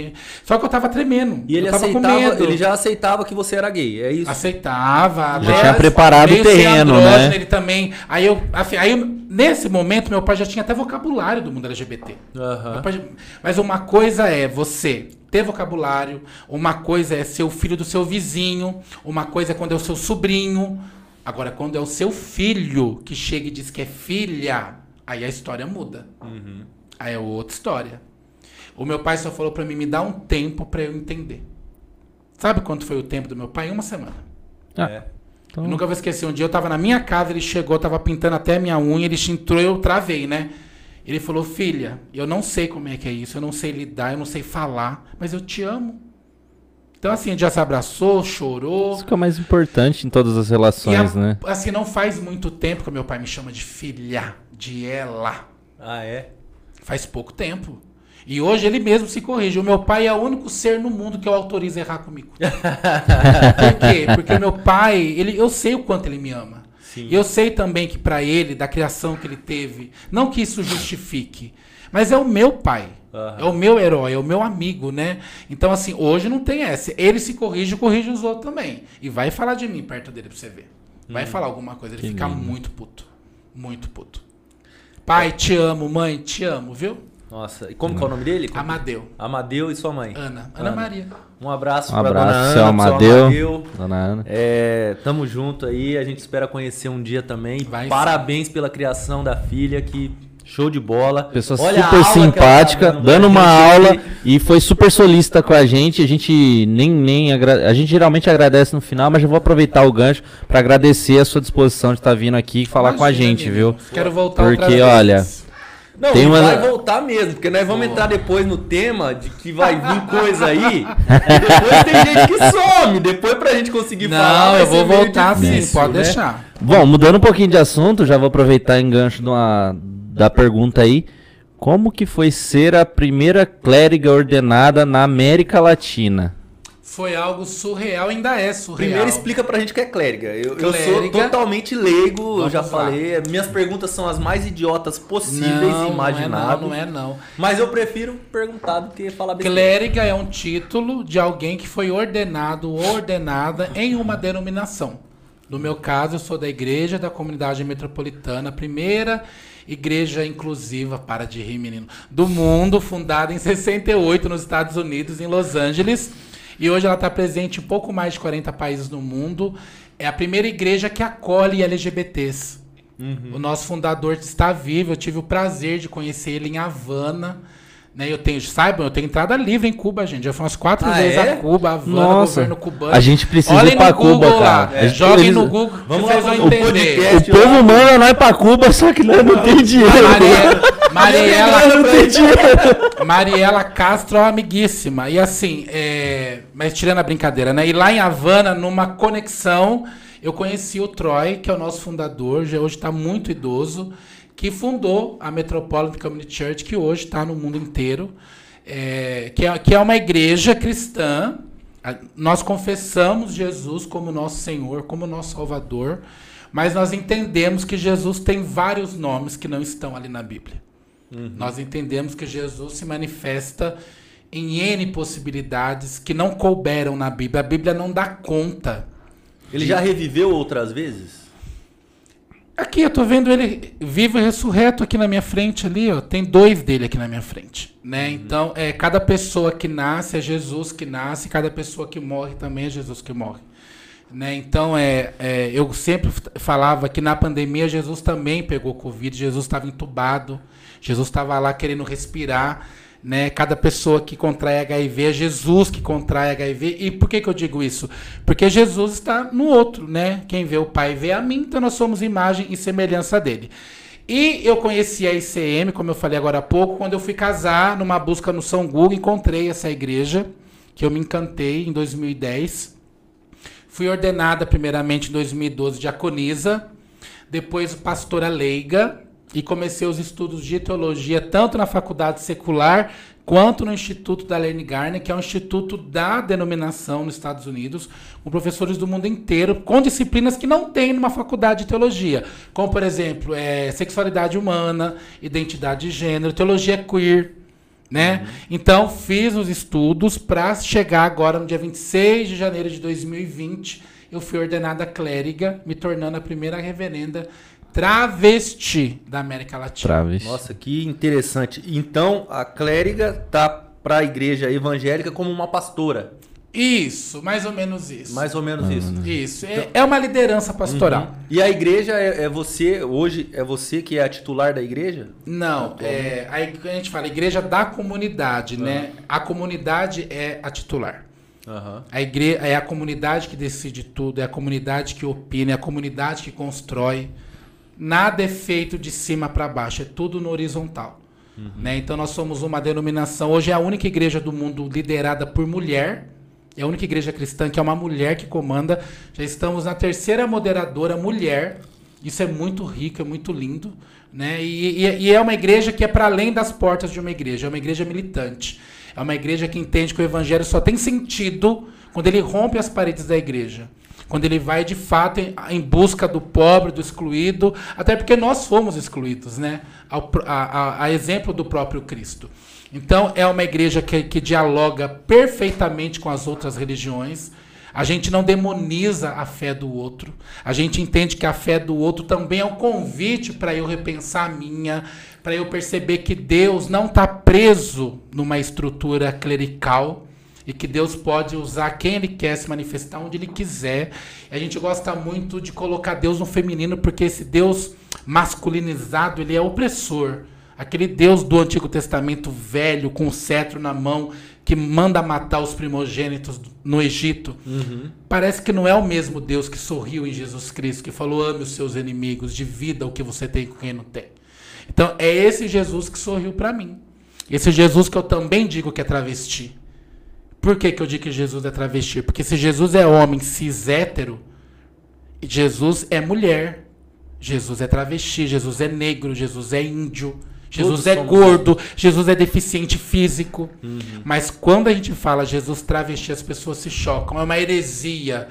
C: Só que eu tava tremendo.
B: E ele
C: eu tava com
B: aceitava,
C: medo.
B: ele já aceitava que você era gay, é isso?
C: Aceitava.
A: Já tinha preparado o terreno,
C: andrógeno,
A: né?
C: Ele também. Aí eu, assim, aí eu- nesse momento meu pai já tinha até vocabulário do mundo LGBT. Meu pai Mas uma coisa é você ter vocabulário, uma coisa é ser o filho do seu vizinho, uma coisa é quando é o seu sobrinho. Agora, quando é o seu filho que chega e diz que é filha, aí a história muda. Aí é outra história. O meu pai só falou pra mim, me dá um tempo pra eu entender. Sabe quanto foi o tempo do meu pai? Uma semana.
A: Ah,
B: É.
A: então-
C: Eu nunca vou esquecer. Um dia eu tava na minha casa, ele chegou, tava pintando até a minha unha, ele entrou eu travei, né? Ele falou, filha, eu não sei como é que é isso, eu não sei lidar, eu não sei falar, mas eu te amo. Então, assim, a gente já se abraçou, chorou.
A: Isso que é o mais importante em todas as relações,
C: a-
A: né?
C: assim, não faz muito tempo que meu pai me chama de filha, de ela.
B: Ah, é?
C: Faz pouco tempo. E hoje ele mesmo se corrige. O meu pai é o único ser no mundo que eu autorizo a errar comigo. Por quê? Porque meu pai, ele, eu sei o quanto ele me ama.
B: Sim.
C: E eu sei também que pra ele, da criação que ele teve, não que isso justifique, mas é o meu pai.
B: Aham.
C: É o meu herói, é o meu amigo, né? Então, assim, hoje não tem essa. Ele se corrige, corrige os outros também. E vai falar de mim perto dele pra você ver. Vai falar alguma coisa, ele
A: Que
C: fica
A: lindo.
C: muito puto. Muito puto. Pai, te amo, mãe, te amo, viu?
B: Nossa, e como que é o nome dele? Como-
C: Amadeu.
B: Amadeu e sua mãe.
C: Ana. Ana,
B: Ana.
C: Maria.
B: Um abraço
A: Um
B: pra
A: abraço,
B: dona
A: seu
B: Ana,
A: Amadeu.
B: Amadeu.
A: Dona Ana.
B: É, tamo junto aí, a gente espera conhecer um dia também.
C: Vai
B: Parabéns pela criação da filha, que show de bola.
A: Pessoa
B: Olha
A: super
B: tá
A: simpática,
B: dando,
A: dando uma aula e foi super solícita com a gente. A gente nem, nem agra- a gente geralmente agradece no final, mas eu vou aproveitar o gancho para agradecer a sua disposição de estar vindo aqui e falar com a
C: Imagina,
A: gente,
C: menino.
A: viu?
C: Quero voltar
A: Porque, olha,
C: vezes.
B: Não,
A: Tem uma-
B: vai voltar mesmo, porque nós vamos entrar depois no tema de que vai vir coisa aí. e depois tem gente que some, depois pra gente conseguir falar.
C: Não, eu vou voltar sim,
B: difícil,
C: pode
B: né?
C: deixar.
A: Bom, mudando um pouquinho de assunto, já vou aproveitar em gancho de uma- da pergunta aí. Como que foi ser a primeira clériga ordenada na América Latina?
C: Foi algo surreal, ainda é surreal.
B: Primeiro explica pra gente o que é clériga. Eu, eu sou
C: Clériga.
B: totalmente leigo, eu
C: Vamos
B: já
C: lá.
B: falei. Minhas perguntas são as mais idiotas possíveis e imagináveis.
C: Não é não, não é não.
B: Mas eu prefiro perguntar do que falar besteira.
C: Clériga é um título de alguém que foi ordenado ou ordenada em uma denominação. No meu caso, eu sou da Igreja da Comunidade Metropolitana, primeira igreja inclusiva, para de rir, menino, do mundo, fundada em 68 nos Estados Unidos, em Los Angeles. E hoje ela está presente em pouco mais de 40 países no mundo. É a primeira igreja que acolhe LGBTs. O nosso fundador está vivo, eu tive o prazer de conhecer ele em Havana, Né, eu tenho, saibam, eu tenho entrada livre em Cuba, gente. Já fui umas quatro
B: Ah,
C: vezes
B: é?
C: a Cuba, Havana,
A: Nossa.
C: governo cubano.
A: A gente precisa
C: Olhem
A: ir pra
C: no Google
A: Cuba,
C: lá.
A: cara. A gente
C: Joguem
A: precisa-
C: no Google,
B: Vamos
C: vocês
B: lá
C: vão
B: fazer um
C: entender.
A: O povo manda nós pra Cuba, só que nós não tem dinheiro.
C: Mariela, Mariela,
A: não tem dinheiro.
C: Mariela Castro é uma amiguíssima. E assim, é, mas tirando a brincadeira, né? E lá em Havana, numa conexão, eu conheci o Troy, que é o nosso fundador, já hoje está muito idoso, que fundou a Metropolitan Community Church, que hoje está no mundo inteiro, é, que, é, que é uma igreja cristã. Nós confessamos Jesus como nosso Senhor, como nosso Salvador, mas nós entendemos que Jesus tem vários nomes que não estão ali na Bíblia. Nós entendemos que Jesus se manifesta em N possibilidades que não couberam na Bíblia. A Bíblia não dá conta.
B: Ele já reviveu outras vezes?
C: Aqui eu tô vendo ele vivo e ressurreto aqui na minha frente ali, ó. Tem dois dele aqui na minha frente, né? Então, é cada pessoa que nasce é Jesus que nasce, cada pessoa que morre também é Jesus que morre. Né? Então, é, é, eu sempre falava que na pandemia Jesus também pegou Covid, Jesus estava entubado, Jesus estava lá querendo respirar. Né? Cada pessoa que contrai HIV é Jesus que contrai HIV. E por que, que eu digo isso? Porque Jesus está no outro. Né? Quem vê o Pai vê a mim, então nós somos imagem e semelhança dele. E eu conheci a ICM, como eu falei agora há pouco, quando eu fui casar, numa busca no São Google, encontrei essa igreja, que eu me encantei em 2010. Fui ordenada primeiramente em 2012 diaconisa, depois pastora leiga e comecei os estudos de teologia tanto na faculdade secular quanto no Instituto da Lerne Garner, que é um instituto da denominação nos Estados Unidos, com professores do mundo inteiro, com disciplinas que não tem numa faculdade de teologia, como por exemplo, é, sexualidade humana, identidade de gênero, teologia queer, né? Então, fiz os estudos para chegar agora no dia 26 de janeiro de 2020, eu fui ordenada clériga, me tornando a primeira reverenda travesti da América Latina.
A: Traves.
B: Nossa, que interessante. Então, a clériga tá para a igreja evangélica como uma pastora.
C: Isso, mais ou menos isso.
B: Mais ou menos isso.
C: Isso, é, é uma liderança pastoral.
B: E a igreja é, é você, hoje, é você que é a titular da igreja?
C: Não, é, aí a gente fala igreja da comunidade, né? A comunidade é a titular.
B: Aham.
C: A igreja é a comunidade que decide tudo, é a comunidade que opina, é a comunidade que constrói. Nada é feito de cima para baixo, é tudo no horizontal. Né? Então nós somos uma denominação. Hoje é a única igreja do mundo liderada por mulher. É a única igreja cristã que é uma mulher que comanda. Já estamos na terceira moderadora mulher. Isso é muito rico, é muito lindo. Né? E, e- e é uma igreja que é para além das portas de uma igreja, é uma igreja militante. É uma igreja que entende que o evangelho só tem sentido quando ele rompe as paredes da igreja. Quando ele vai de fato em, busca do pobre, do excluído, até porque nós fomos excluídos, né? A- a exemplo do próprio Cristo. Então, é uma igreja que, que dialoga perfeitamente com as outras religiões. A gente não demoniza a fé do outro. A gente entende que a fé do outro também é um convite para eu repensar a minha, para eu perceber que Deus não está preso numa estrutura clerical e que Deus pode usar quem Ele quer se manifestar onde Ele quiser. E a gente gosta muito de colocar Deus no feminino porque esse Deus masculinizado ele é opressor. Aquele Deus do Antigo Testamento velho, com o cetro na mão, que manda matar os primogênitos no Egito. Parece que não é o mesmo Deus que sorriu em Jesus Cristo, que falou: ame os seus inimigos, divida o que você tem com quem não tem. Então, é esse Jesus que sorriu para mim. Esse Jesus que eu também digo que é travesti. Por que, que eu digo que Jesus é travesti? Porque se Jesus é homem cis hétero, Jesus é mulher. Jesus é travesti, Jesus é negro, Jesus é índio, Jesus
B: Todos
C: é gordo, Jesus é deficiente físico. Mas quando a gente fala Jesus travesti, as pessoas se chocam. É uma heresia.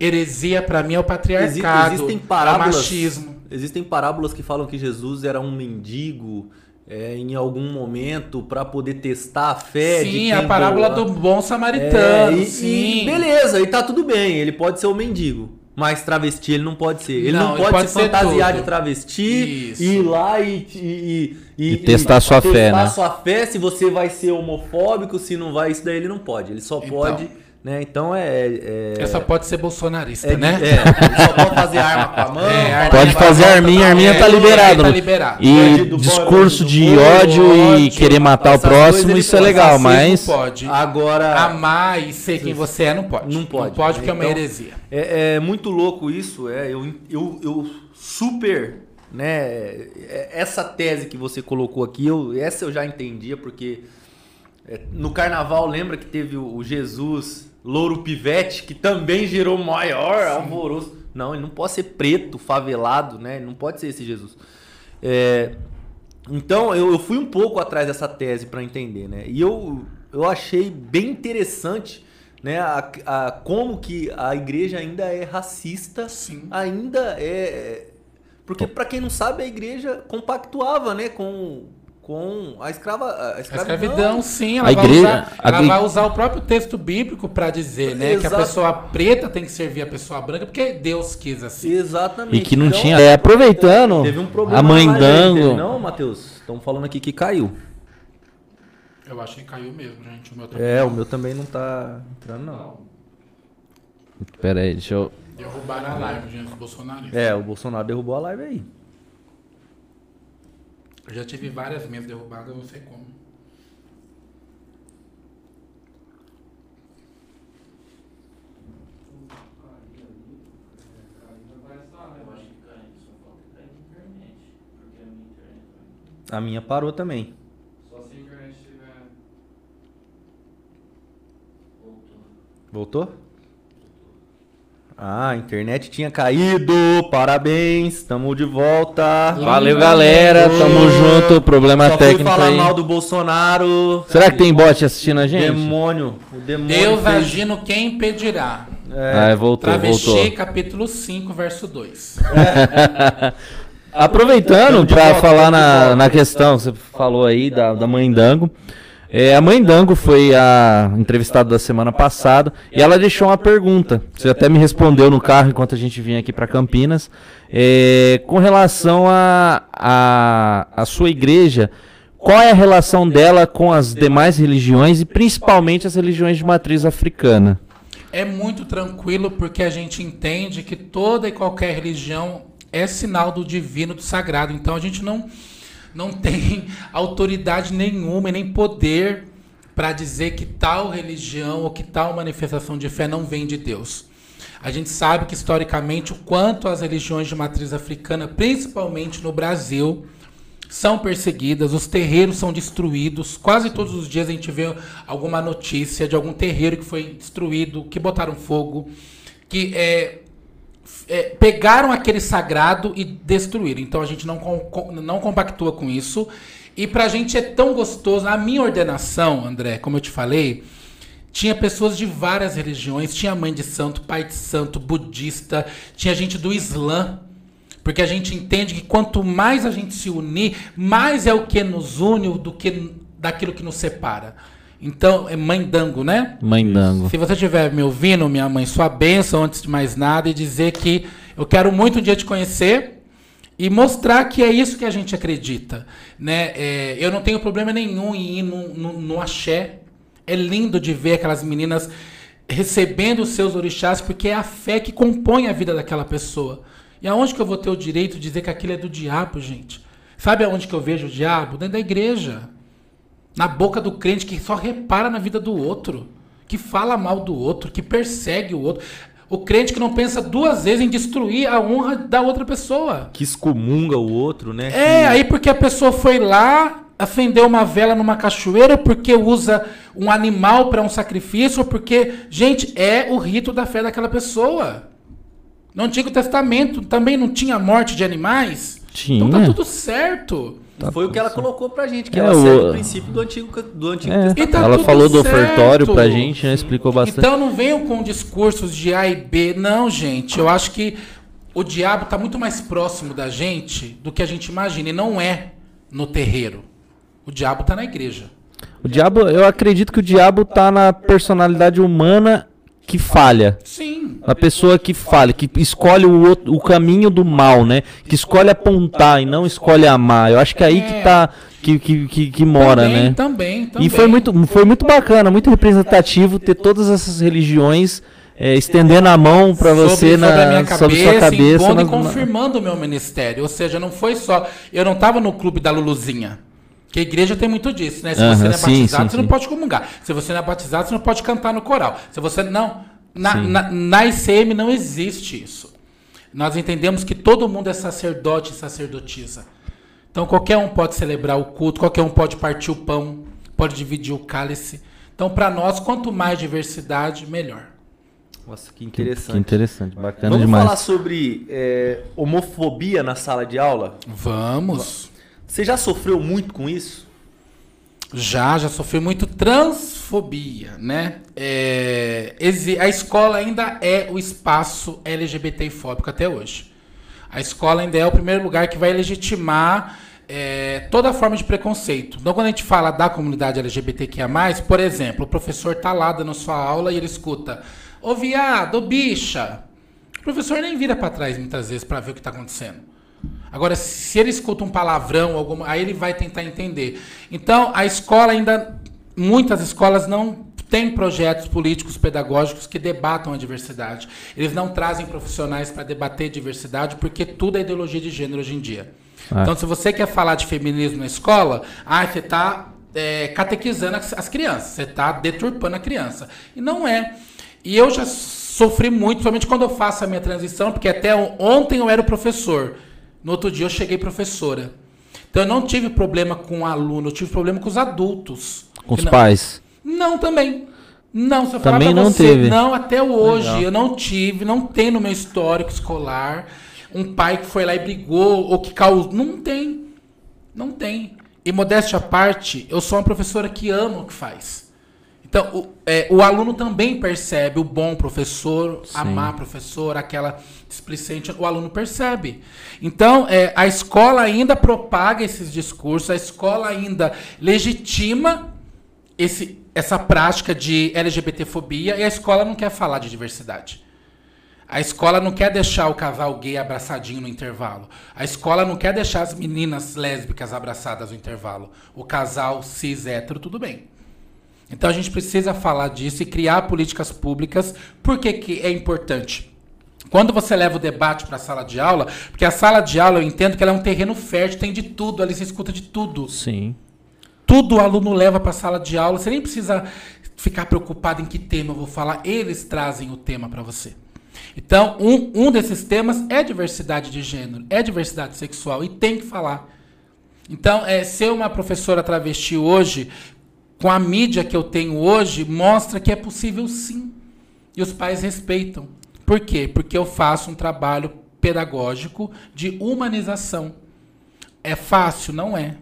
C: Heresia para mim é o patriarcado,
B: existem
C: é o
B: parábolas.
C: machismo.
B: Existem parábolas que falam que Jesus era um mendigo é, em algum momento para poder testar a fé. de
C: Sim, a parábola
B: doa.
C: do bom
B: É,
C: samaritano.
B: e,
C: sim.
B: e beleza, e tá tudo bem. Ele pode ser o mendigo. Mas travesti ele não pode ser. Ele não,
C: Não, ele
B: pode,
C: pode
B: se fantasiar
C: tudo.
B: de travesti
C: Isso.
B: e ir lá e, e, e,
A: E testar sua fé,
B: testar
A: né?
B: sua fé, se você vai ser homofóbico, se não vai, isso daí ele não pode. Ele só
C: Então.
B: pode Né? Então é. é
C: Essa pode ser bolsonarista,
B: é,
C: né?
B: É, só pode fazer arma com a mão.
C: É,
A: Pode fazer arminha,
C: É,
A: arminha tá
C: tudo
A: liberado.
C: Tá
A: né?
C: liberado.
A: E
B: Bandido
A: discurso
B: bom,
A: de
B: bom,
A: ódio e
C: ódio,
A: querer matar o próximo, isso é legal, mas
C: pode.
B: Agora.
C: Amar e ser quem você é não pode.
B: Não pode,
C: Não pode
B: né?
C: porque é uma
B: Então,
C: heresia.
B: É, é muito louco isso, é. Eu, eu, eu super, né? é, Essa tese que você colocou aqui, eu, essa eu já entendia, porque é, no carnaval lembra que teve o Jesus Louro Pivete, que também gerou maior alvoroço. Não, ele não pode ser preto, favelado, né? Ele não pode ser esse Jesus. É, então eu, eu fui um pouco atrás dessa tese para entender, né? E eu, eu achei bem interessante, né? A, a- como que a igreja ainda é racista,
C: Sim.
B: ainda é porque para quem não sabe a igreja compactuava, né? Com com a escrava a
C: A
B: escravidão.
C: escravidão, sim, ela,
A: A
C: vai,
A: igreja-
C: usar,
A: a
C: ela vai usar o próprio texto bíblico para dizer, né, que a
B: Exato.
C: pessoa preta tem que servir a pessoa branca porque Deus quis assim.
B: Exatamente.
A: e que não
B: Então,
A: tinha. É, aproveitando,
B: Teve um problema
A: a mãe
B: teve,
A: dango.
B: Não, Matheus, estão falando aqui que caiu.
C: Eu acho que caiu mesmo, gente. O meu também.
B: É, o meu também não tá entrando não.
A: Pera aí, deixa eu.
C: Derrubaram a live, gente, dos bolsonaristas.
B: É, o Bolsonaro derrubou a live aí.
C: Eu já tive várias minhas derrubadas, eu não sei como.
B: A minha parou também.
C: Só se a internet tiver.
B: Voltou? Ah, a internet tinha caído. Parabéns, tamo de volta.
A: Valeu, galera. Tamo junto. Problema
B: Só fui
A: técnico
B: falar
A: aí.
B: mal do Bolsonaro.
A: Será que tem bot assistindo a gente?
B: Demônio. O demônio
C: Deus
B: fez-
C: agindo, quem impedirá?
A: Ah, voltou,
C: Travesti,
A: voltou.
C: capítulo 5, verso 2.
A: Aproveitando
B: Tamo de
A: para
B: volta,
A: falar
B: tamo de
A: na,
B: volta.
A: na questão, você falou aí da, da mãe Dango. É, a mãe Dango foi a entrevistada da semana passada e ela deixou uma pergunta. Você até me respondeu no carro enquanto a gente vinha aqui para Campinas. É, com relação a, a, a sua igreja, qual é a relação dela com as demais religiões e principalmente as religiões de matriz africana?
C: É muito tranquilo porque a gente entende que toda e qualquer religião é sinal do divino, do sagrado. Então a gente não, não tem autoridade nenhuma e nem poder para dizer que tal religião ou que tal manifestação de fé não vem de Deus. A gente sabe que historicamente o quanto as religiões de matriz africana, principalmente no Brasil, são perseguidas, os terreiros são destruídos. Quase todos os dias a gente vê alguma notícia de algum terreiro que foi destruído, que botaram fogo, que é, é, pegaram aquele sagrado e destruíram. Então a gente não, com- não compactua com isso. E pra gente é tão gostoso. A minha ordenação, André, como eu te falei, tinha pessoas de várias religiões, tinha mãe de santo, pai de santo, budista, tinha gente do Islã, porque a gente entende que quanto mais a gente se unir, mais é o que nos une do que daquilo que nos separa. Então, é mãe dango, né?
A: Mãe Dango.
C: Se você estiver me ouvindo, minha mãe, sua bênção antes de mais nada e dizer que eu quero muito um dia te conhecer e mostrar que é isso que a gente acredita. Né? É, eu não tenho problema nenhum em ir no, no, no axé. É lindo de ver aquelas meninas recebendo os seus orixás, porque é a fé que compõe a vida daquela pessoa. E aonde que eu vou ter o direito de dizer que aquilo é do diabo, gente? Sabe aonde que eu vejo o diabo? Dentro da igreja na boca do crente que só repara na vida do outro, que fala mal do outro, que persegue o outro. O crente que não pensa duas vezes em destruir a honra da outra pessoa.
B: Que excomunga o outro, né?
C: É,
B: Que-
C: aí porque a pessoa foi lá, acendeu uma vela numa cachoeira, porque usa um animal para um sacrifício, ou porque, gente, é o rito da fé daquela pessoa. No Antigo Testamento também não tinha morte de animais.
A: Tinha.
C: Então tá tudo certo.
B: Foi o que ela colocou pra gente, que
A: É,
B: ela
A: o-
B: segue o princípio do Antigo, do antigo
A: É,
B: Testamento.
C: Tá
A: ela falou do
C: certo.
A: ofertório pra gente, né? Explicou bastante.
C: Então não venham com discursos de A e B. Não, gente. Eu acho que o diabo está muito mais próximo da gente do que a gente imagina. E não é no terreiro. O diabo está na igreja.
A: O diabo, eu acredito que o diabo tá na personalidade humana que falha.
C: Sim.
A: A pessoa que falha, que escolhe o, outro- o caminho do mal, né? Que escolhe apontar e não escolhe amar. Eu acho que é aí que tá. que, que, que, que mora,
C: também,
A: né?
C: Também, também.
A: E foi muito, foi muito bacana, muito representativo ter todas essas religiões é, estendendo a mão para você
C: sobre,
A: na,
C: sobre, a minha cabeça,
A: sobre sua cabeça.
C: impondo e confirmando o meu ministério. Ou seja, não foi só. Eu não estava no clube da Luluzinha. Que a igreja tem muito disso, né? Se você não é
A: sim,
C: batizado,
A: sim,
C: você não
A: sim.
C: pode comungar. Se você não é batizado, você não pode cantar no coral. Se você não. Na,
A: Sim.
C: na, na ICM não existe isso. Nós entendemos que todo mundo é sacerdote e sacerdotisa. Então qualquer um pode celebrar o culto, qualquer um pode partir o pão, pode dividir o cálice. Então, para nós, quanto mais diversidade, melhor.
B: Nossa, que
A: Que
B: interessante.
A: interessante, bacana
B: Vamos
A: demais.
B: falar sobre é, homofobia na sala de aula?
C: Vamos.
B: Você já sofreu muito com isso?
C: Já, já sofri muito transfobia, né? É, a escola ainda é o espaço LGBT fóbico até hoje. A escola ainda é o primeiro lugar que vai legitimar é, toda forma de preconceito. Então, quando a gente fala da comunidade LGBTQIA+, por exemplo, o professor tá lá dando sua aula e ele escuta Ô viado, ô bicha. O professor nem vira para trás muitas vezes para ver o que está acontecendo. Agora, se ele escuta um palavrão, alguma, aí ele vai tentar entender. Então, a escola ainda, muitas escolas não têm projetos políticos pedagógicos que debatam a diversidade. Eles não trazem profissionais para debater diversidade, porque tudo é ideologia de gênero hoje em dia.
A: Ah.
C: Então, se você quer falar de feminismo na escola, ah, você está catequizando as, as crianças, você está deturpando a criança. E não é. E eu já sofri muito, somente quando eu faço a minha transição, porque até ontem eu era o professor. No outro dia eu cheguei professora. Então eu não tive problema com o aluno, eu tive problema com os adultos.
A: Com os
C: não-
A: pais.
C: Não, também. Não, se eu falar
A: Também
C: pra
A: não
C: você,
A: teve.
C: não, até hoje
A: Legal.
C: eu não tive, não tem no meu histórico escolar um pai que foi lá e brigou ou que causou. Não tem. Não tem. E modéstia à parte, eu sou uma professora que ama o que faz. Então, o, é, o aluno também percebe o bom professor,
A: Sim.
C: a professora, aquela displicente, o aluno percebe. Então, é, a escola ainda propaga esses discursos, a escola ainda legitima esse, essa prática de LGBTfobia e a escola não quer falar de diversidade. A escola não quer deixar o casal gay abraçadinho no intervalo. A escola não quer deixar as meninas lésbicas abraçadas no intervalo. O casal cis hétero, tudo bem. Então a gente precisa falar disso e criar políticas públicas. Por que, que é importante? Quando você leva o debate para a sala de aula, porque a sala de aula eu entendo que ela é um terreno fértil, tem de tudo, ali você escuta de tudo.
A: Sim.
C: Tudo o aluno leva para a sala de aula, você nem precisa ficar preocupado em que tema eu vou falar, eles trazem o tema para você. Então, um, um desses temas é diversidade de gênero, é diversidade sexual, e tem que falar. Então, é, ser uma professora travesti hoje, com a mídia que eu tenho hoje, mostra que é possível sim. E os pais respeitam. Por quê? Porque eu faço um trabalho pedagógico de humanização. É fácil? Não é.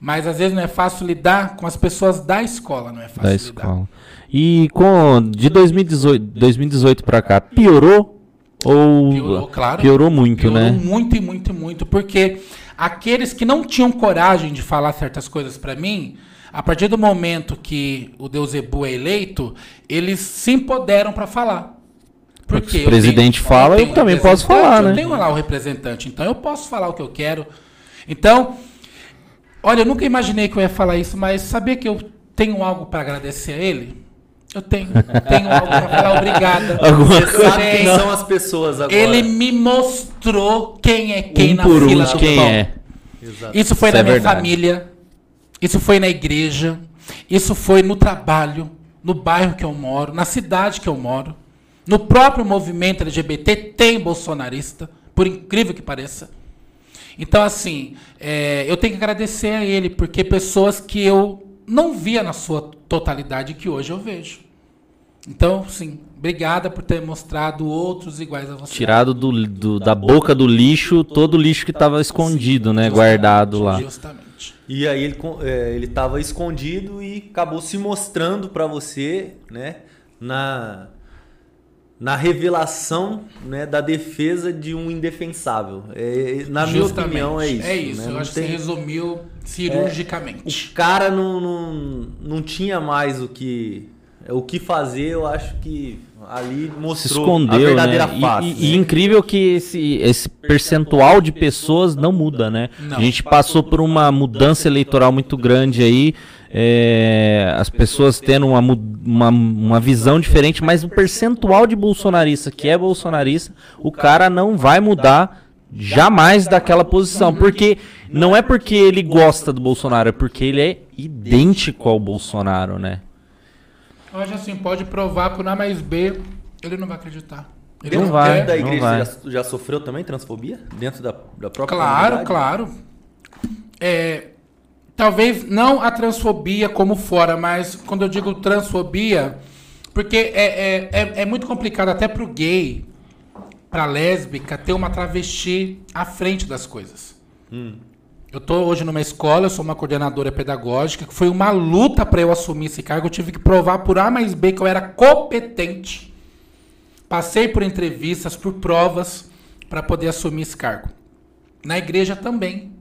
C: Mas às vezes não é fácil lidar com as pessoas da escola, não é fácil
A: Da
C: lidar.
A: escola. E com de 2018, 2018 para cá, piorou ou
C: Piorou, claro.
A: piorou muito,
C: Piorou
A: né?
C: muito e muito e muito, porque aqueles que não tinham coragem de falar certas coisas pra mim, a partir do momento que o Deus Ebu é eleito, eles se empoderam pra falar.
A: Porque o presidente fala, eu
C: tenho
A: também posso falar, né?
C: Eu tenho lá o representante, então eu posso falar o que eu quero. Então, olha, eu nunca imaginei que eu ia falar isso, mas sabia que eu tenho algo pra agradecer a ele? Eu tenho. Tenho algo pra falar obrigada.
A: Alguma
B: Você sabe quem são as pessoas agora.
C: ele me mostrou quem é quem
A: um
C: na
A: por
C: fila
A: um,
C: do
A: quem
C: pão.
A: é.
B: Exato.
C: Isso foi
A: Isso
C: na
A: é
C: minha
A: verdade.
C: família. Isso foi na igreja. Isso foi no trabalho, no bairro que eu moro, na cidade que eu moro. No próprio movimento LGBT tem bolsonarista, por incrível que pareça. Então, assim, é, eu tenho que agradecer a ele, porque pessoas que eu não via na sua totalidade que hoje eu vejo. Então, sim, obrigada por ter mostrado outros iguais a você.
A: Tirado do, do- da boca do lixo todo o lixo que estava escondido, né? Guardado lá.
C: Justamente.
B: E aí ele, é, ele tava escondido e acabou se mostrando pra você, né? Na, na revelação né, da defesa de um indefensável. É, na minha
C: Justamente.
B: opinião é isso.
C: É isso.
B: né?
C: Eu
B: Não
C: acho
B: tem-
C: que você resumiu
B: O
C: cirurgicamente.
B: cara não, não, não tinha mais o que, É, O que fazer, eu acho que ali
A: se
B: mostrou
A: escondeu,
B: a verdadeira
A: né? E-
B: face.
A: E, e incrível que esse, esse percentual de pessoas não muda, né?
C: Não.
A: A gente passou por uma mudança eleitoral muito grande aí, é, as pessoas tendo uma, uma, uma visão diferente, mas o percentual de bolsonarista que é bolsonarista, o cara não vai mudar jamais daquela posição, porque não é porque ele gosta do Bolsonaro, é porque ele é idêntico ao Bolsonaro, né?
C: Hoje, assim, pode provar por A mais B, ele não vai acreditar. Ele
A: Não
B: Dentro
A: vai,
B: da
A: não
B: igreja, já, já sofreu também transfobia? Dentro da, da própria
C: Claro,
B: comunidade?
C: claro. É, talvez não a transfobia como fora, mas quando eu digo transfobia, porque é, é, é, é muito complicado até pro gay, pra lésbica, ter uma travesti à frente das coisas. Eu tô hoje numa escola, eu sou uma coordenadora pedagógica, que foi uma luta para eu assumir esse cargo. Eu tive que provar por A mais B que eu era competente. Passei por entrevistas, por provas, para poder assumir esse cargo. Na igreja também.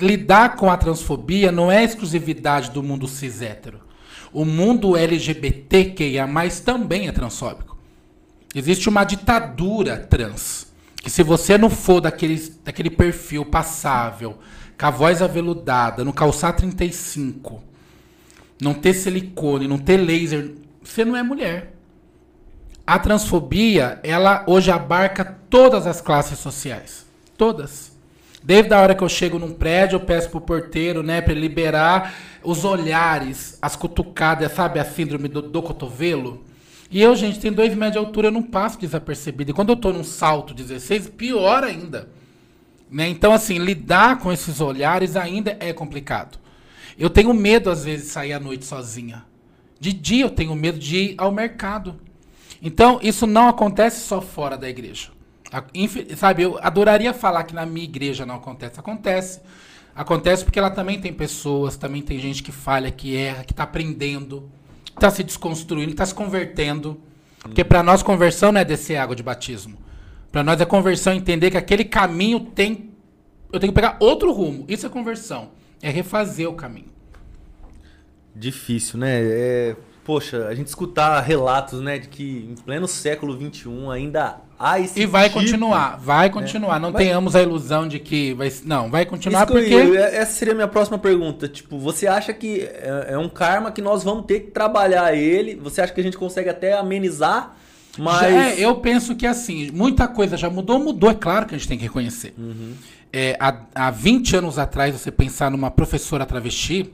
C: Lidar com a transfobia não é exclusividade do mundo cis hétero. O mundo LGBTQIA também é transfóbico. Existe uma ditadura trans. Que se você não for daquele, daquele perfil passável, com a voz aveludada, no calçar 35, não ter silicone, não ter laser, você não é mulher. A transfobia, ela hoje abarca todas as classes sociais. Todas. Desde a hora que eu chego num prédio, eu peço pro porteiro, né, para liberar os olhares, as cutucadas, sabe, a síndrome do, do cotovelo. E eu, gente, tenho dois metros de altura, eu não passo desapercebido. E quando eu tô num salto 16, pior ainda. Né? Então, assim, lidar com esses olhares ainda é complicado. Eu tenho medo, às vezes, de sair à noite sozinha. De dia eu tenho medo de ir ao mercado. Então, isso não acontece só fora da igreja. A- Sabe, eu adoraria falar que na minha igreja não acontece. Acontece. Acontece porque ela também tem pessoas, também tem gente que falha, que erra, que está aprendendo, está se desconstruindo, está se convertendo. Porque para nós conversão não é descer água de batismo. Para nós é conversão entender que aquele caminho tem. Eu tenho que pegar outro rumo. Isso é conversão. É refazer o caminho.
B: Difícil, né? É, poxa, a gente escutar relatos, né, de que em pleno século XXI ainda há esse
C: E vai
B: tipo-
C: continuar, vai continuar. Não
B: Mas-
C: tenhamos a ilusão de que vai. Não, vai continuar
B: Isso que eu
C: porque.
B: ia- essa seria a minha próxima pergunta. Tipo, você acha que é, é um karma que nós vamos ter que trabalhar ele? Você acha que a gente consegue até amenizar? Mas.
C: É, eu penso que assim, muita coisa já mudou, mudou, é claro que a gente tem que reconhecer.
B: Uhum.
C: É, há, há 20 anos atrás, você pensar numa professora travesti,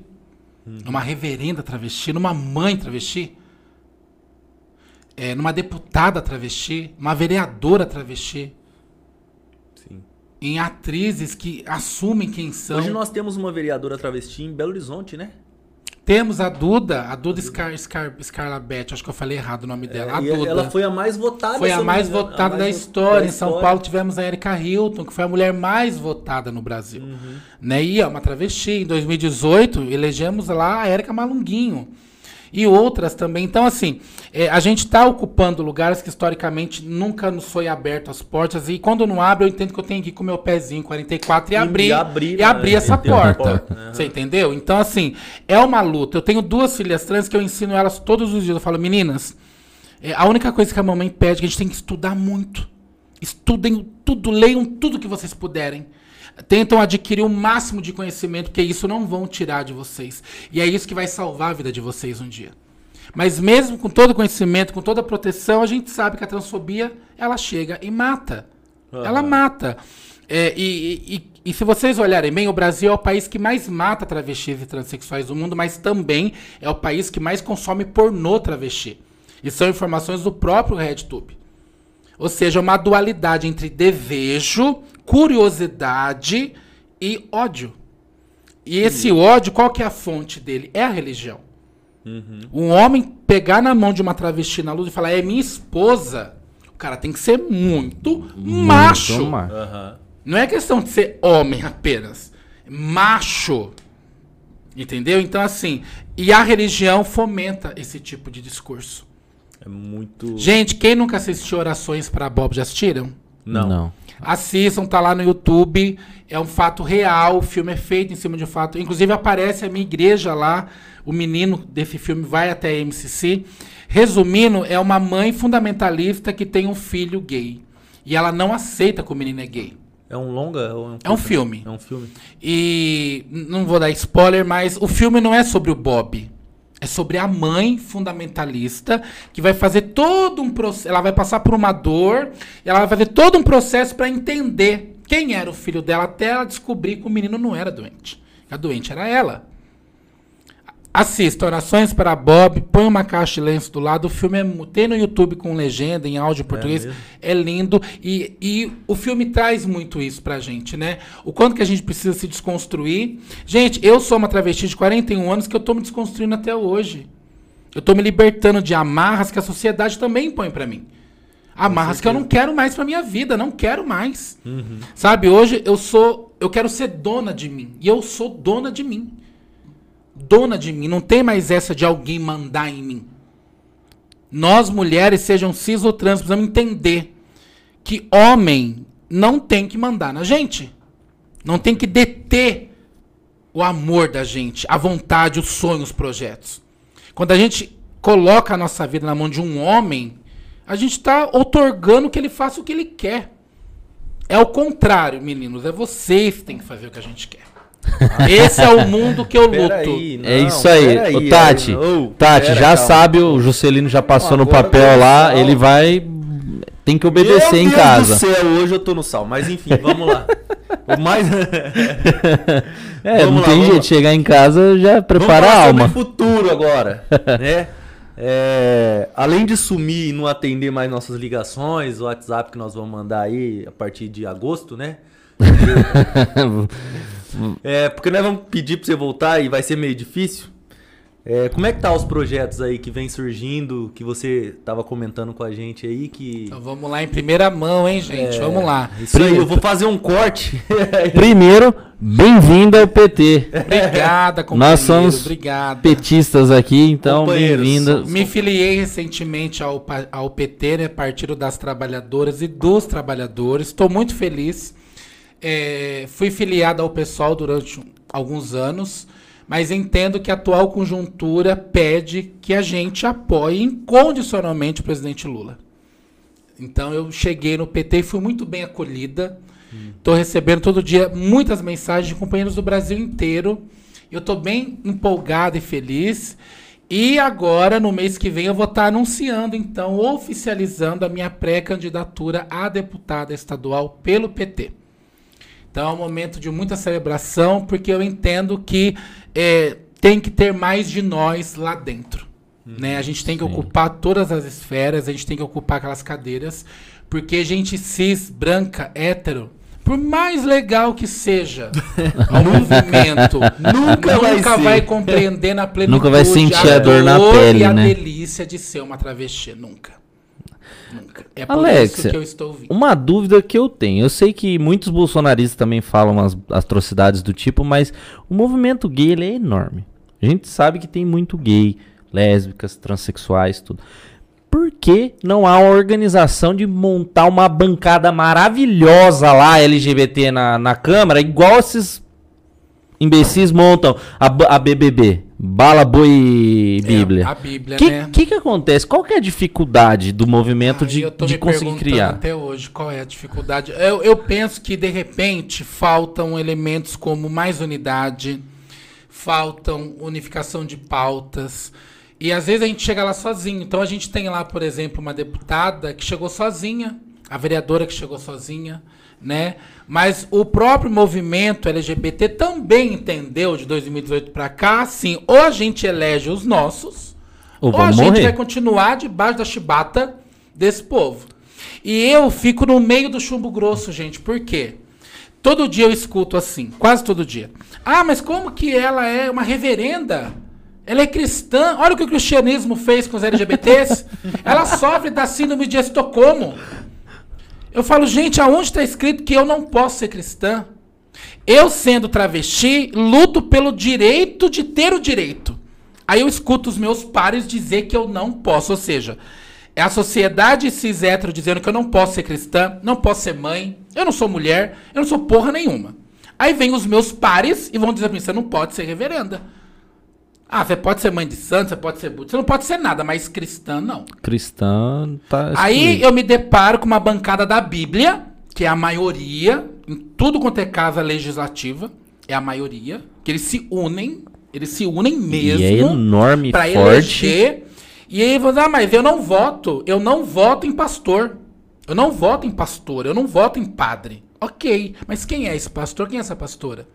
B: Uhum.
C: numa reverenda travesti, numa mãe travesti, é, numa deputada travesti, uma vereadora travesti,
B: Sim.
C: em atrizes que assumem quem são.
B: Hoje nós temos uma vereadora travesti em Belo Horizonte, né?
C: Temos a Duda, a Duda Scar, Scar, Scarlabete, acho que eu falei errado o nome dela. a
B: É, E
C: Duda.
B: ela foi a mais votada.
C: Foi a mais votada
B: a
C: da
B: mais
C: história.
B: da
C: Em São
B: história.
C: Paulo tivemos a Erika Hilton, que foi a mulher mais votada no Brasil.
B: Uhum.
C: Né? E é uma travesti. Em 2018, elegemos lá a Erika Malunguinho. E outras também. Então, assim, é, a gente está ocupando lugares que historicamente nunca nos foi aberto as portas. E quando não abre, eu entendo que eu tenho que ir com o meu pezinho 44 e,
B: E
C: abrir,
B: abrir,
C: e abrir
B: né?
C: essa porta.
B: porta, aham.
C: Você entendeu? Então, assim, é uma luta. Eu tenho duas filhas trans que eu ensino elas todos os dias. Eu falo, meninas, é, a única coisa que a mamãe pede é que a gente tem que estudar muito. Estudem tudo, leiam tudo que vocês puderem. Tentam adquirir o máximo de conhecimento, porque isso não vão tirar de vocês. E é isso que vai salvar a vida de vocês um dia. Mas mesmo com todo conhecimento, com toda proteção, a gente sabe que a transfobia, ela chega e mata. Ela mata. É, e, e- e se vocês olharem bem, o Brasil é o país que mais mata travestis e transexuais do mundo, mas também é o país que mais consome pornô travesti. E são informações do próprio RedTube. Ou seja, uma dualidade entre desejo, curiosidade e ódio. E esse ódio, qual que é a fonte dele? É a religião. Um homem pegar na mão de uma travesti na luz e falar, é minha esposa, o cara tem que ser muito, macho.
A: Muito macho.
B: Aham.
C: Não é questão de ser homem apenas. Macho. Entendeu? Então, assim, e a religião fomenta esse tipo de discurso.
B: É muito.
C: Gente, quem nunca assistiu Orações para Bob, já assistiram?
B: Não.
C: Assistam, tá lá no YouTube. É um fato real. O filme é feito em cima de um fato. Inclusive aparece a minha igreja lá. O menino desse filme vai até a MCC. Resumindo, é uma mãe fundamentalista que tem um filho gay. E ela não aceita que o menino é gay.
B: É um longa? ou
C: É um
B: curta?
C: filme.
B: É um filme.
C: E não vou dar spoiler, mas o filme não é sobre o Bob. É sobre a mãe fundamentalista que vai fazer todo um processo. Ela vai passar por uma dor, ela vai fazer todo um processo para entender quem era o filho dela até ela descobrir que o menino não era doente. A doente era ela. Assista Orações para Bob, põe uma caixa de lenço do lado. O filme é, tem no YouTube com legenda em áudio em português.
B: mesmo?
C: É, lindo. E, e o filme traz muito isso pra gente, né? O quanto que a gente precisa se desconstruir. Gente, eu sou uma travesti de 41 anos que eu tô me desconstruindo até hoje. Eu tô me libertando de amarras que a sociedade também põe pra mim. Amarras que eu não quero mais pra minha vida, não quero mais. Sabe, hoje eu sou, eu quero ser dona de mim. E eu sou dona de mim. Dona de mim, não tem mais essa de alguém mandar em mim. Nós mulheres, sejam cis ou trans, precisamos entender que homem não tem que mandar na gente. Não tem que deter o amor da gente, a vontade, os sonhos, os projetos. Quando a gente coloca a nossa vida na mão de um homem, a gente está otorgando que ele faça o que ele quer. É o contrário, meninos. É vocês que têm que fazer o que a gente quer. Esse é o mundo que eu luto.
A: É
B: não,
A: isso aí. Ô, Tati,
B: ô,
A: Tati,
B: pera,
A: já
B: calma.
A: sabe, o Juscelino já passou
B: Não,
A: no papel lá, ele vai. Tem que obedecer
B: Meu
A: em
B: Deus
A: casa.
B: do céu, hoje eu tô no sal. Mas enfim, vamos lá. O mais...
A: É,
B: Vamos
A: não
B: lá,
A: tem jeito,
B: lá.
A: chegar em casa já prepara
B: Vamos
A: a alma.
B: sobre futuro agora, né? É, além de sumir e não atender mais nossas ligações, o WhatsApp que nós vamos mandar aí a partir de agosto, né? É, porque nós vamos pedir pra você voltar e vai ser meio difícil. É, como é que tá os projetos aí que vem surgindo, que você tava comentando com a gente aí, que...
C: Então vamos lá em primeira mão, hein, gente? Vamos lá.
B: Isso aí, eu vou fazer um corte.
A: Primeiro, bem-vindo ao PT.
C: Obrigada, companheiro.
A: Nós somos
C: Obrigada.
A: petistas aqui, então bem-vinda.
B: somos-
C: Me filiei recentemente ao, ao PT, né, Partido das Trabalhadoras e dos Trabalhadores. Estou muito feliz. É, fui filiado ao pessoal durante alguns anos, mas entendo que a atual conjuntura pede que a gente apoie incondicionalmente o presidente Lula. Então eu cheguei no PT e fui muito bem acolhida. Estou recebendo todo dia muitas mensagens de companheiros do Brasil inteiro. Eu estou bem empolgado e feliz. E agora, no mês que vem, eu vou estar anunciando, então, oficializando a minha pré-candidatura a deputada estadual pelo PT. Então é um momento de muita celebração, porque eu entendo que é, tem que ter mais de nós lá dentro. né? A gente tem que
A: sim.
C: ocupar todas as esferas, a gente tem que ocupar aquelas cadeiras, porque gente cis, branca, hétero, por mais legal que seja o movimento,
B: Nunca vai ser.
C: vai compreender na plenitude
A: Nunca vai sentir a dor na pele,
C: e a
A: né?
C: delícia de ser uma travesti. Nunca. É por
A: Alexa,
C: isso que eu estou vindo.
A: Uma dúvida que eu tenho. Eu sei que muitos bolsonaristas também falam as atrocidades do tipo, mas o movimento gay é enorme. A gente sabe que tem muito gay, lésbicas, transexuais, tudo. Por que não há uma organização de montar uma bancada maravilhosa lá LGBT na, na Câmara, igual esses imbecis montam a, a BBB, Bala Boi Bíblia?
C: É, a Bíblia,
A: O que,
C: né?
A: que que acontece? Qual que é a dificuldade do movimento
C: Aí
A: de,
C: eu tô
A: de
C: me
A: conseguir criar?
C: até hoje qual é a dificuldade. Eu, eu penso que de repente faltam elementos como mais unidade, faltam unificação de pautas. E às vezes a gente chega lá sozinho. Então a gente tem lá, por exemplo, uma deputada que chegou sozinha, a vereadora que chegou sozinha, né? Mas o próprio movimento LGBT também entendeu de 2018 para cá, assim, ou a gente elege os nossos,
A: Ou
C: ou a gente
A: morrer.
C: vai continuar debaixo da chibata desse povo. E eu fico no meio do chumbo grosso, gente. Por quê? Todo dia eu escuto assim, quase todo dia. Ah, mas como que ela é uma reverenda? Ela é cristã. Olha o que o cristianismo fez com os LGBTs. ela sofre da síndrome de Estocolmo. Eu falo, gente, aonde está escrito que eu não posso ser cristã? Eu, sendo travesti, luto pelo direito de ter o direito. Aí eu escuto os meus pares dizer que eu não posso. Ou seja, É a sociedade cis hétero dizendo que eu não posso ser cristã, não posso ser mãe, eu não sou mulher, eu não sou porra nenhuma. Aí vem os meus pares e vão dizer pra mim, você não pode ser reverenda. Ah, você pode ser mãe de santo, você pode ser budista, você não pode ser nada, mas cristã não.
A: Cristã tá.
C: Aí eu me deparo com uma bancada da Bíblia, que é a maioria, em tudo quanto é casa legislativa, é a maioria, que eles se unem, eles se unem mesmo.
A: E é enorme,
C: Pra
A: forte.
C: eleger. E aí você, ah, mas eu não voto. Eu não voto em pastor. Eu não voto em pastor. Eu não voto em padre. Ok. Mas quem é esse pastor? Quem é essa pastora?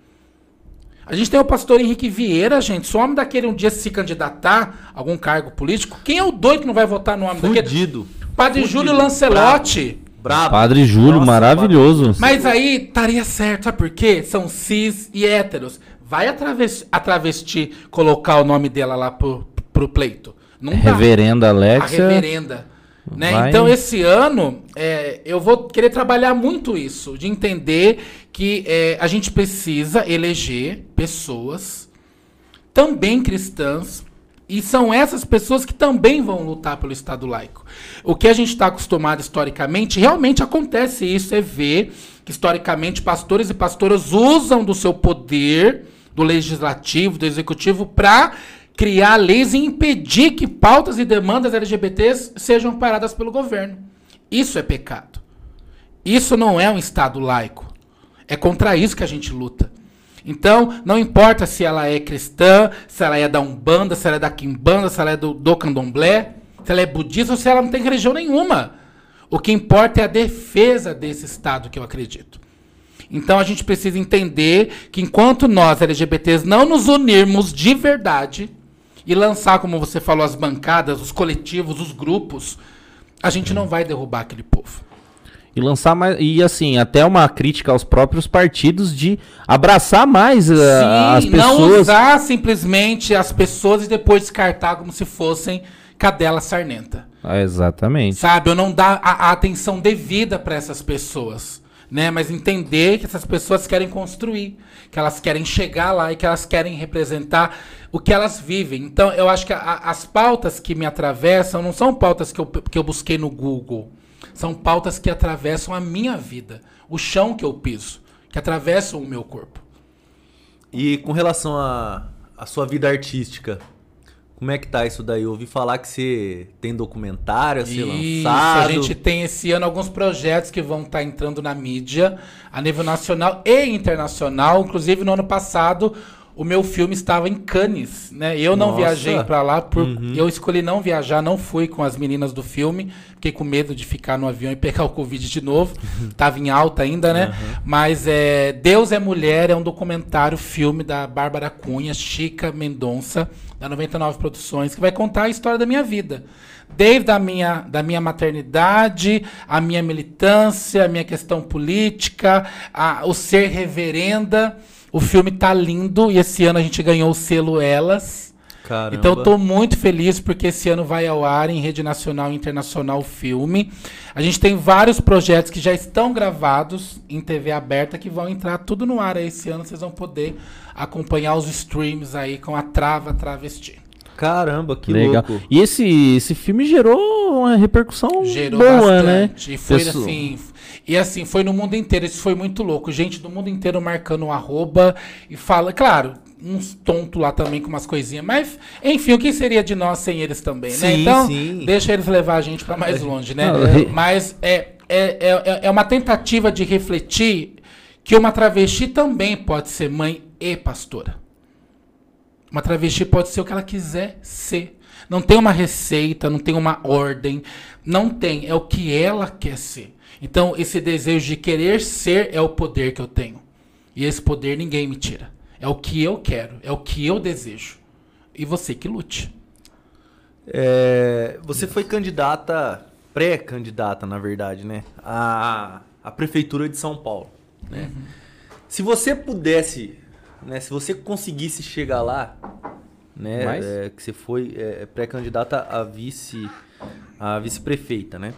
C: A gente tem o pastor Henrique Vieira, gente. Se o homem daquele um dia se candidatar a algum cargo político, quem é o doido que não vai votar no homem daquele?
B: Fudido.
C: Padre
B: Fudido.
C: Júlio Lancelotti.
B: Brabo.
A: Padre Júlio,
B: Nossa,
A: maravilhoso.
C: Mas aí estaria certo, sabe por quê? São cis e héteros. Vai a travesti, a travesti colocar o nome dela lá pro, pro pleito. Não dá.
A: Reverenda
C: A
A: Alexia.
C: reverenda. Né? Então, esse ano, é, eu vou querer trabalhar muito isso, de entender que é, a gente precisa eleger pessoas também cristãs, e são essas pessoas que também vão lutar pelo Estado laico. O que a gente está acostumado historicamente, realmente acontece isso, é ver que historicamente pastores e pastoras usam do seu poder, do legislativo, do executivo, para criar leis e impedir que pautas e demandas LGBTs sejam paradas pelo governo. Isso é pecado. Isso não é um Estado laico. É contra isso que a gente luta. Então, não importa se ela é cristã, se ela é da Umbanda, se ela é da Quimbanda, se ela é do, do Candomblé, se ela é budista ou se ela não tem religião nenhuma. O que importa é a defesa desse Estado que eu acredito. Então a gente precisa entender que enquanto nós, LGBTs, não nos unirmos de verdade e lançar, como você falou, as bancadas, os coletivos, os grupos, a gente não vai derrubar aquele povo.
A: E lançar mais. E assim, até uma crítica aos próprios partidos de abraçar mais as
C: Sim, não
A: pessoas.
C: usar simplesmente as pessoas e depois descartar como se fossem cadela sarnenta.
A: Ah, exatamente.
C: Sabe? Eu não dar a, a atenção devida para essas pessoas. Né? Mas entender que essas pessoas querem construir, que elas querem chegar lá e que elas querem representar o que elas vivem. Então, eu acho que a- as pautas que me atravessam não são pautas que eu, que eu busquei no Google. São pautas que atravessam a minha vida, o chão que eu piso, que atravessam o meu corpo.
B: E com relação à à sua vida artística, como é que tá isso daí? Eu ouvi falar que você tem documentário a ser
C: Isso,
B: lançado.
C: a gente tem esse ano alguns projetos que vão estar entrando na mídia a nível nacional e internacional. Inclusive, no ano passado, o meu filme estava em Cannes, né? Eu não
B: Nossa.
C: viajei para lá, por,
B: Uhum.
C: eu escolhi não viajar, não fui com as meninas do filme, fiquei com medo de ficar no avião e pegar o Covid de novo. Tava em alta ainda, né? Mas é, Deus é Mulher é um documentário, filme da Bárbara Cunha, Chica Mendonça, da 99 Produções, que vai contar a história da minha vida. Desde a minha, da minha maternidade, a minha militância, a minha questão política, a- o ser reverenda. O filme tá lindo e esse ano a gente ganhou o selo Elas.
B: Caramba.
C: Então eu tô muito feliz porque esse ano vai ao ar em rede nacional e internacional o filme. A gente tem vários projetos que já estão gravados em TV aberta que vão entrar tudo no ar aí esse ano. Vocês vão poder acompanhar os streams aí com a Trava Travesti.
B: Caramba, que
A: Legal.
B: louco.
A: E esse, esse filme gerou uma repercussão
C: Gerou
A: boa, né?
C: bastante. E foi
A: Pessoa-
C: assim. E assim, foi no mundo inteiro. Isso foi muito louco. Gente do mundo inteiro marcando o arroba e fala. Claro, uns tontos lá também com umas coisinhas. Mas, enfim, o que seria de nós sem eles também, né?
B: Sim,
C: Então,
B: sim.
C: deixa eles levar a gente pra mais longe, né?
A: Não, re-
C: Mas é, é, é, é uma tentativa de refletir que uma travesti também pode ser mãe e pastora. Uma travesti pode ser o que ela quiser ser. Não tem uma receita, não tem uma ordem. Não tem. É o que ela quer ser. Então, esse desejo de querer ser é o poder que eu tenho. E esse poder ninguém me tira. É o que eu quero. É o que eu desejo. E você que lute.
B: É, você foi candidata, pré-candidata, na verdade, né? À, à Prefeitura de São Paulo. Né?
C: Uhum.
B: Se você pudesse, né? Se você conseguisse chegar lá, né? É, que você foi é, pré-candidata a vice, a vice-prefeita, né?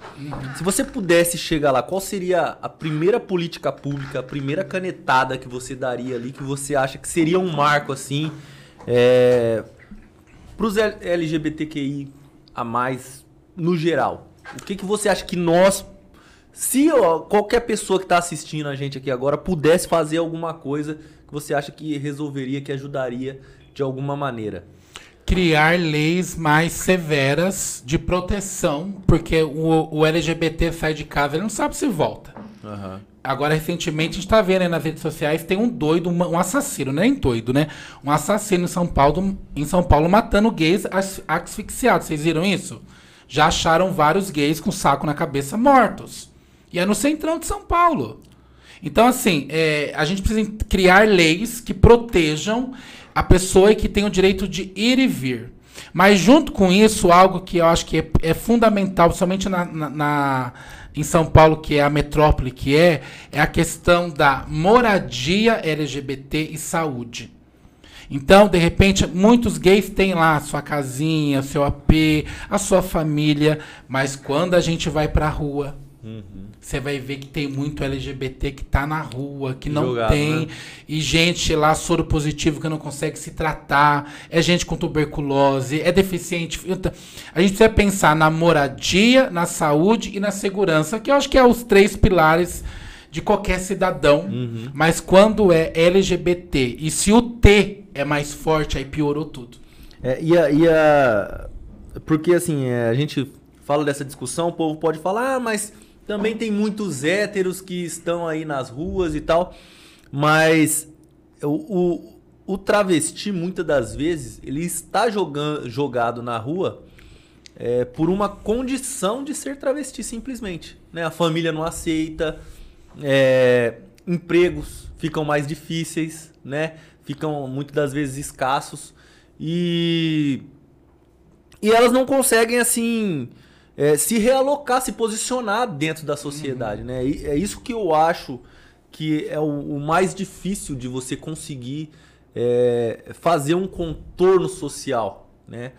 B: Se você pudesse chegar lá, qual seria a primeira política pública, a primeira canetada que você daria ali, que você acha que seria um marco assim, é, para os LGBTQI a mais no geral? O que, que você acha que nós, se qualquer pessoa que está assistindo a gente aqui agora pudesse fazer alguma coisa que você acha que resolveria, que ajudaria de alguma maneira?
C: Criar leis mais severas de proteção, porque o, o LGBT sai de casa, ele não sabe se volta.
B: Aham.
C: Agora, recentemente, a gente tá vendo aí nas redes sociais, tem um doido, um assassino, nem doido, né? Um assassino em São Paulo, em São Paulo matando gays as- asfixiados. Vocês viram isso? Já acharam vários gays com saco na cabeça mortos. E é no centrão de São Paulo. Então, assim, é, a gente precisa criar leis que protejam a pessoa e que tem o direito de ir e vir. Mas, junto com isso, algo que eu acho que é, é fundamental, somente na, na- na- em São Paulo, que é a metrópole que é, é a questão da moradia LGBT e saúde. Então, de repente, muitos gays têm lá a sua casinha, seu AP, a sua família, mas quando a gente vai pra rua, você vai ver que tem muito LGBT que tá na rua, que não
B: Jogado,
C: tem,
B: né?
C: e gente lá soro positivo que não consegue se tratar, é gente com tuberculose, é deficiente. Então, A gente precisa pensar na moradia, na saúde e na segurança, que eu acho que é os três pilares de qualquer cidadão.
B: Uhum.
C: Mas quando é LGBT e se o T é mais forte, aí piorou tudo.
B: É, e, a, e a- Porque assim, é, a gente fala dessa discussão, o povo pode falar, ah, mas também tem muitos héteros que estão aí nas ruas e tal. Mas o, o, o travesti, muitas das vezes, ele está jogando, jogado na rua é, por uma condição de ser travesti, simplesmente. Né? A família não aceita, é, empregos ficam mais difíceis, né? ficam muitas das vezes escassos. E, e elas não conseguem, assim, é, se realocar, se posicionar dentro da sociedade, né? E é isso que eu acho que é o, o mais difícil de você conseguir é, fazer um contorno social, né?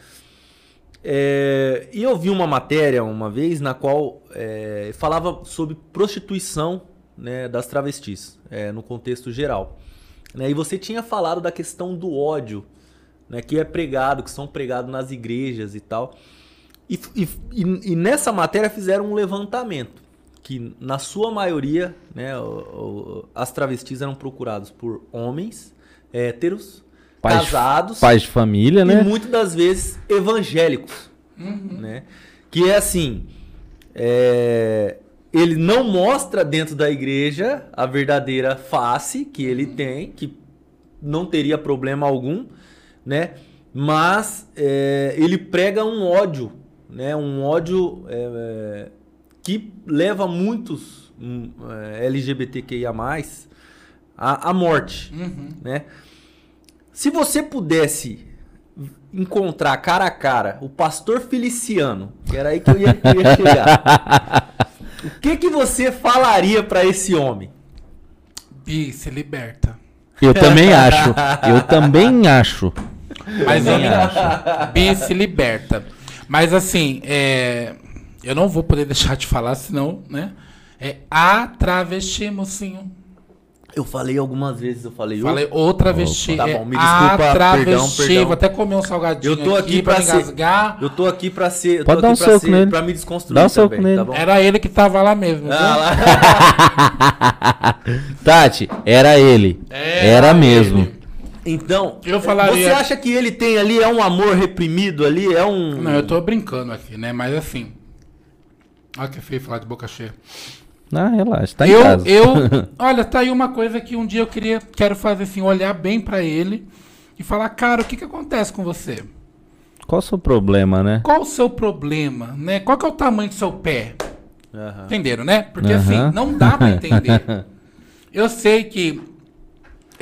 B: É, e eu vi uma matéria uma vez na qual é, falava sobre prostituição né, das travestis, é, no contexto geral. Né? E você tinha falado da questão do ódio, né, que é pregado, que são pregados nas igrejas e tal. E, e- e- e nessa matéria fizeram um levantamento que na sua maioria, né, o- o- as travestis eram procuradas por homens héteros,
A: Pais-
B: casados
A: Pais de família,
B: e
A: né?
B: muitas das vezes evangélicos, né? Que é assim, é, ele não mostra dentro da igreja a verdadeira face que ele tem, que não teria problema algum, né? Mas é, ele prega um ódio, né? Um ódio é, que leva muitos hum, é, LGBTQIA+, à, à morte, né? Se você pudesse encontrar cara a cara o pastor Feliciano, que era aí que eu ia, que eu ia chegar, o que que você falaria pra esse homem?
C: Bi, se liberta.
A: Eu também acho. Eu também acho.
C: Mas eu
A: Também acho.
C: Bi se liberta. Mas assim, é, eu não vou poder deixar de falar, senão, né? É a travesti, mocinho.
B: Eu falei algumas vezes, eu falei,
C: Falei outra travesti.
B: Tá
C: é
B: bom, me
C: a
B: desculpa,
C: travesti.
B: perdão, perdão.
C: Vou até comer um salgadinho
B: Eu tô aqui pra ser-
C: engasgar.
B: eu tô aqui pra ser, eu
A: Pode
B: tô
A: dar
B: aqui
A: um
B: pra,
A: soco
B: ser,
A: nele.
B: pra me desconstruir
A: Dá um soco
B: também,
A: nele.
B: tá bom?
C: Era ele que tava lá mesmo.
B: Ah, lá.
A: Tati, era ele. Era mesmo.
C: ele.
B: Então,
C: Eu falaria-
B: você acha que ele tem ali é um amor reprimido ali, é um
C: Não, eu tô brincando aqui, né? Mas assim. Olha que feio falar de boca cheia.
A: Ah, relaxa, tá em
C: eu,
A: casa.
C: eu, olha, tá aí uma coisa que um dia eu queria, quero fazer assim, olhar bem pra ele e falar, cara, o que que acontece com você?
A: Qual o seu problema, né?
C: Qual o seu problema, né? Qual que é o tamanho do seu pé? Entenderam, né? Porque assim, não dá pra entender. Eu sei que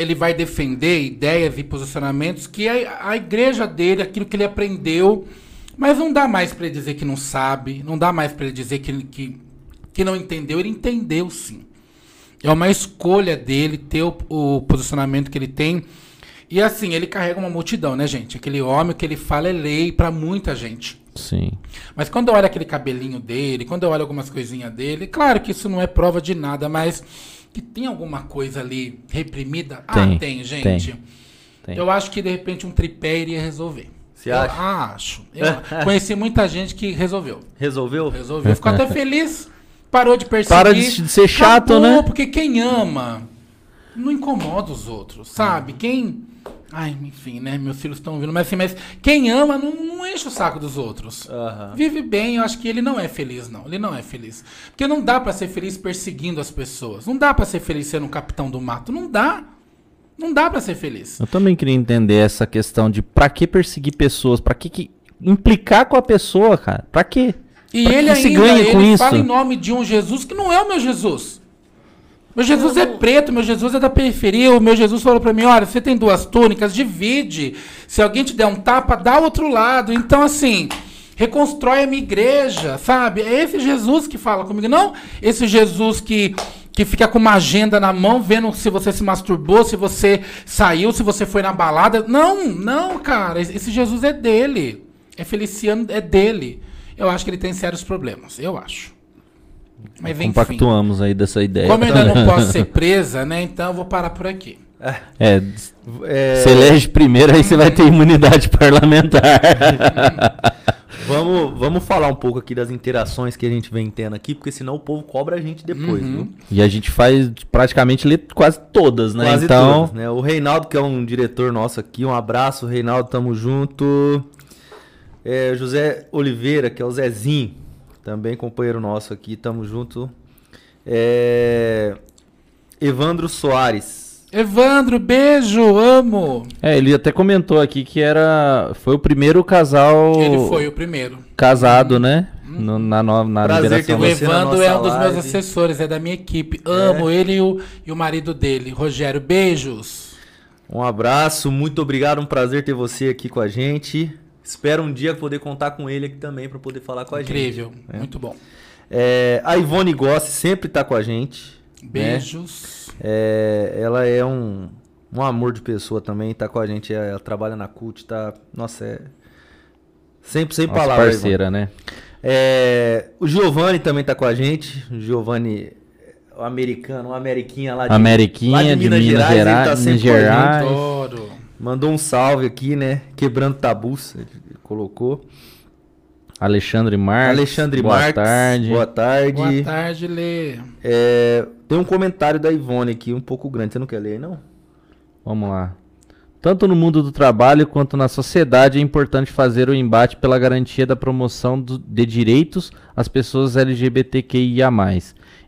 C: ele vai defender ideias e posicionamentos que a, a igreja dele, aquilo que ele aprendeu, mas não dá mais pra ele dizer que não sabe, não dá mais pra ele dizer que, que, que não entendeu. Ele entendeu sim. É uma escolha dele ter o, o posicionamento que ele tem. E assim, ele carrega uma multidão, né, gente? Aquele homem que ele fala é lei pra muita gente.
A: Sim.
C: Mas quando eu olho aquele cabelinho dele, quando eu olho algumas coisinhas dele, claro que isso não é prova de nada, mas que tem alguma coisa ali reprimida?
A: Tem,
C: ah, tem, gente.
A: tem.
C: Eu acho que de repente um tripé iria resolver.
B: Você
C: eu
B: acha?
C: acho. Eu conheci muita gente que resolveu.
B: Resolveu?
C: Resolveu. Ficou até feliz. Parou de perseguir.
A: Para de ser chato,
C: Acabou,
A: né?
C: Porque quem ama não incomoda os outros, sabe? Quem. Ai, enfim, né? Meus filhos estão ouvindo, mas assim, mas quem ama não, não enche o saco dos outros.
B: Aham.
C: Vive bem, eu acho que ele não é feliz, não. Ele não é feliz. Porque não dá pra ser feliz perseguindo as pessoas. Não dá pra ser feliz sendo um capitão do mato. Não dá. Não dá pra ser feliz.
A: Eu também queria entender essa questão de pra que perseguir pessoas, pra que, que implicar com a pessoa, cara? Pra quê?
C: E
A: Pra
C: ele
A: que se
C: ainda
A: ganha
C: ele
A: com isso?
C: fala em nome de um Jesus que não é o meu Jesus. Meu Jesus é preto, meu Jesus é da periferia. O meu Jesus falou pra mim: olha, você tem duas túnicas, divide. Se alguém te der um tapa, dá o outro lado. Então, assim, reconstrói a minha igreja, sabe? É esse Jesus que fala comigo, não esse Jesus que, que fica com uma agenda na mão, vendo se você se masturbou, se você saiu, se você foi na balada. Não, não, cara. Esse Jesus é dele. É Feliciano, é dele. Eu acho que ele tem sérios problemas. Eu acho. Mas enfim.
A: Compactuamos aí dessa ideia.
C: Como eu ainda não posso ser presa, né? Então eu vou parar por aqui.
A: É,
B: É,
A: você elege primeiro, aí você vai ter imunidade parlamentar.
B: vamos, vamos falar um pouco aqui das interações que a gente vem tendo aqui, porque senão o povo cobra a gente depois,
C: Uhum.
B: viu?
A: e a gente faz praticamente lê quase todas, né?
B: Quase
A: então,
B: todas, né? O Reinaldo, que é um diretor nosso aqui, um abraço, Reinaldo, tamo junto. É, José Oliveira, que é o Zezinho, também companheiro nosso aqui, tamo junto. É, Evandro Soares.
C: Evandro, beijo, amo.
A: é, ele até comentou aqui que era foi o primeiro casal
C: Ele foi o primeiro.
A: casado, né? No- na no- na
B: Prazer ter
C: O Evandro
B: nossa
C: é um dos meus
B: live.
C: assessores, é da minha equipe. Amo ele e o, e o marido dele, Rogério. Beijos.
B: Um abraço, muito obrigado, um prazer ter você aqui com a gente. Espero um dia poder contar com ele aqui também para poder falar com a gente.
C: Incrível, muito bom.
B: É, a Ivone Gossi sempre tá com a gente. né?
C: Beijos.
B: É, ela é um, um amor de pessoa também, tá com a gente, ela trabalha na CUT, tá. Nossa, é. Sempre sem
A: Nossa
B: palavras.
A: parceira, né?
B: É, o Giovanni também tá com a gente. O Giovanni, o americano, uma ameriquinha lá de,
A: Ameriquinha
B: lá
A: de Minas
B: ele
A: Gerais,
B: tá sempre
A: Minas
B: com a gente.
A: Gerais.
B: Mandou um salve aqui, né? Quebrando tabus, ele colocou.
A: Alexandre Marques.
B: Alexandre
A: boa
B: Marques.
A: tarde.
B: Boa tarde.
C: Boa tarde, Lê.
B: É, tem um comentário da Ivone aqui, um pouco grande. Você não quer ler, não?
A: Vamos lá. Tanto no mundo do trabalho quanto na sociedade é importante fazer o embate pela garantia da promoção do- de direitos às pessoas LGBTQIA+,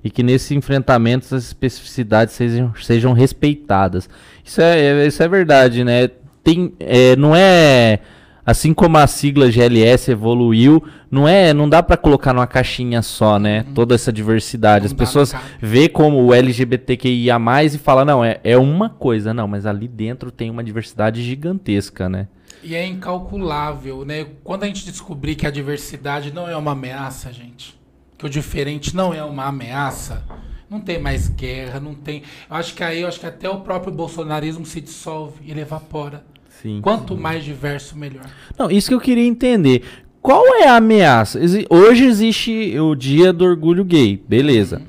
A: e que nesse enfrentamento as especificidades sejam, sejam respeitadas. Isso é, é- isso é verdade, né? Tem, é, não é assim como a sigla GLS evoluiu, não é, não dá pra colocar numa caixinha só, né? Toda essa diversidade.
C: Não
A: As pessoas vê como o LGBTQIA+, e fala, não, é, é uma coisa. Não, mas ali dentro tem uma diversidade gigantesca, né?
C: E é incalculável, né? Quando a gente descobrir que a diversidade não é uma ameaça, gente, que o diferente não é uma ameaça, não tem mais guerra, não tem. Eu acho que aí, eu acho que até o próprio bolsonarismo se dissolve, ele evapora.
A: Sim.
C: Quanto mais diverso, melhor.
A: Não, isso que eu queria entender. Qual é a ameaça? Hoje existe o dia do orgulho gay, beleza.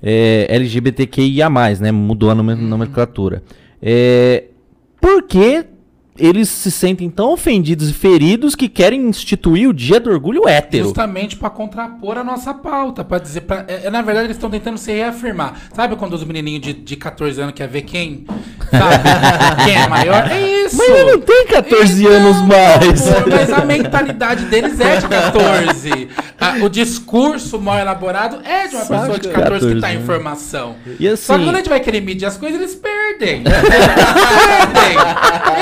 A: É, LGBTQIA+, né? Mudou a nome- nomenclatura. É, por que eles se sentem tão ofendidos e feridos que querem instituir o dia do orgulho hétero?
C: Justamente para contrapor a nossa pauta, para dizer, pra, é, é, na verdade eles estão tentando se reafirmar. Sabe quando os menininhos de, de 14 anos quer ver quem, sabe, quem é maior? É isso.
A: Mas ele não tem 14 anos mais.
C: mas a mentalidade deles é de 14. Ah, o discurso mal elaborado é de uma
A: Saca.
C: pessoa de 14 que tá
A: 14,
C: em formação.
A: Assim,
C: Só que quando a gente vai querer medir as coisas, eles perdem. Eles perdem.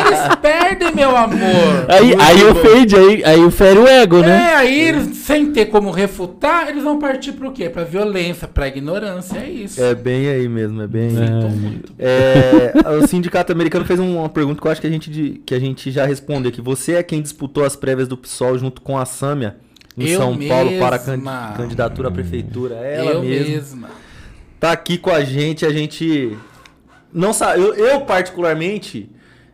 C: Eles perdem, meu amor.
A: aí, aí ofende, aí, aí fere o ego, né?
C: É, aí, eles, sem ter como refutar, eles vão partir pro quê? Pra violência, pra ignorância, é isso.
B: É bem aí mesmo, é bem aí.
C: Tô muito.
B: É, o sindicato americano fez um- uma pergunta que eu acho que a gente, de- que a gente já respondeu aqui. Você é quem disputou as prévias do PSOL junto com a Sâmia em
C: Eu
B: São Paulo para a can-
C: mesma.
B: candidatura à prefeitura? Ela
C: eu
B: mesma.
C: mesma.
B: Tá aqui com a gente, a gente não sabe, eu, eu particularmente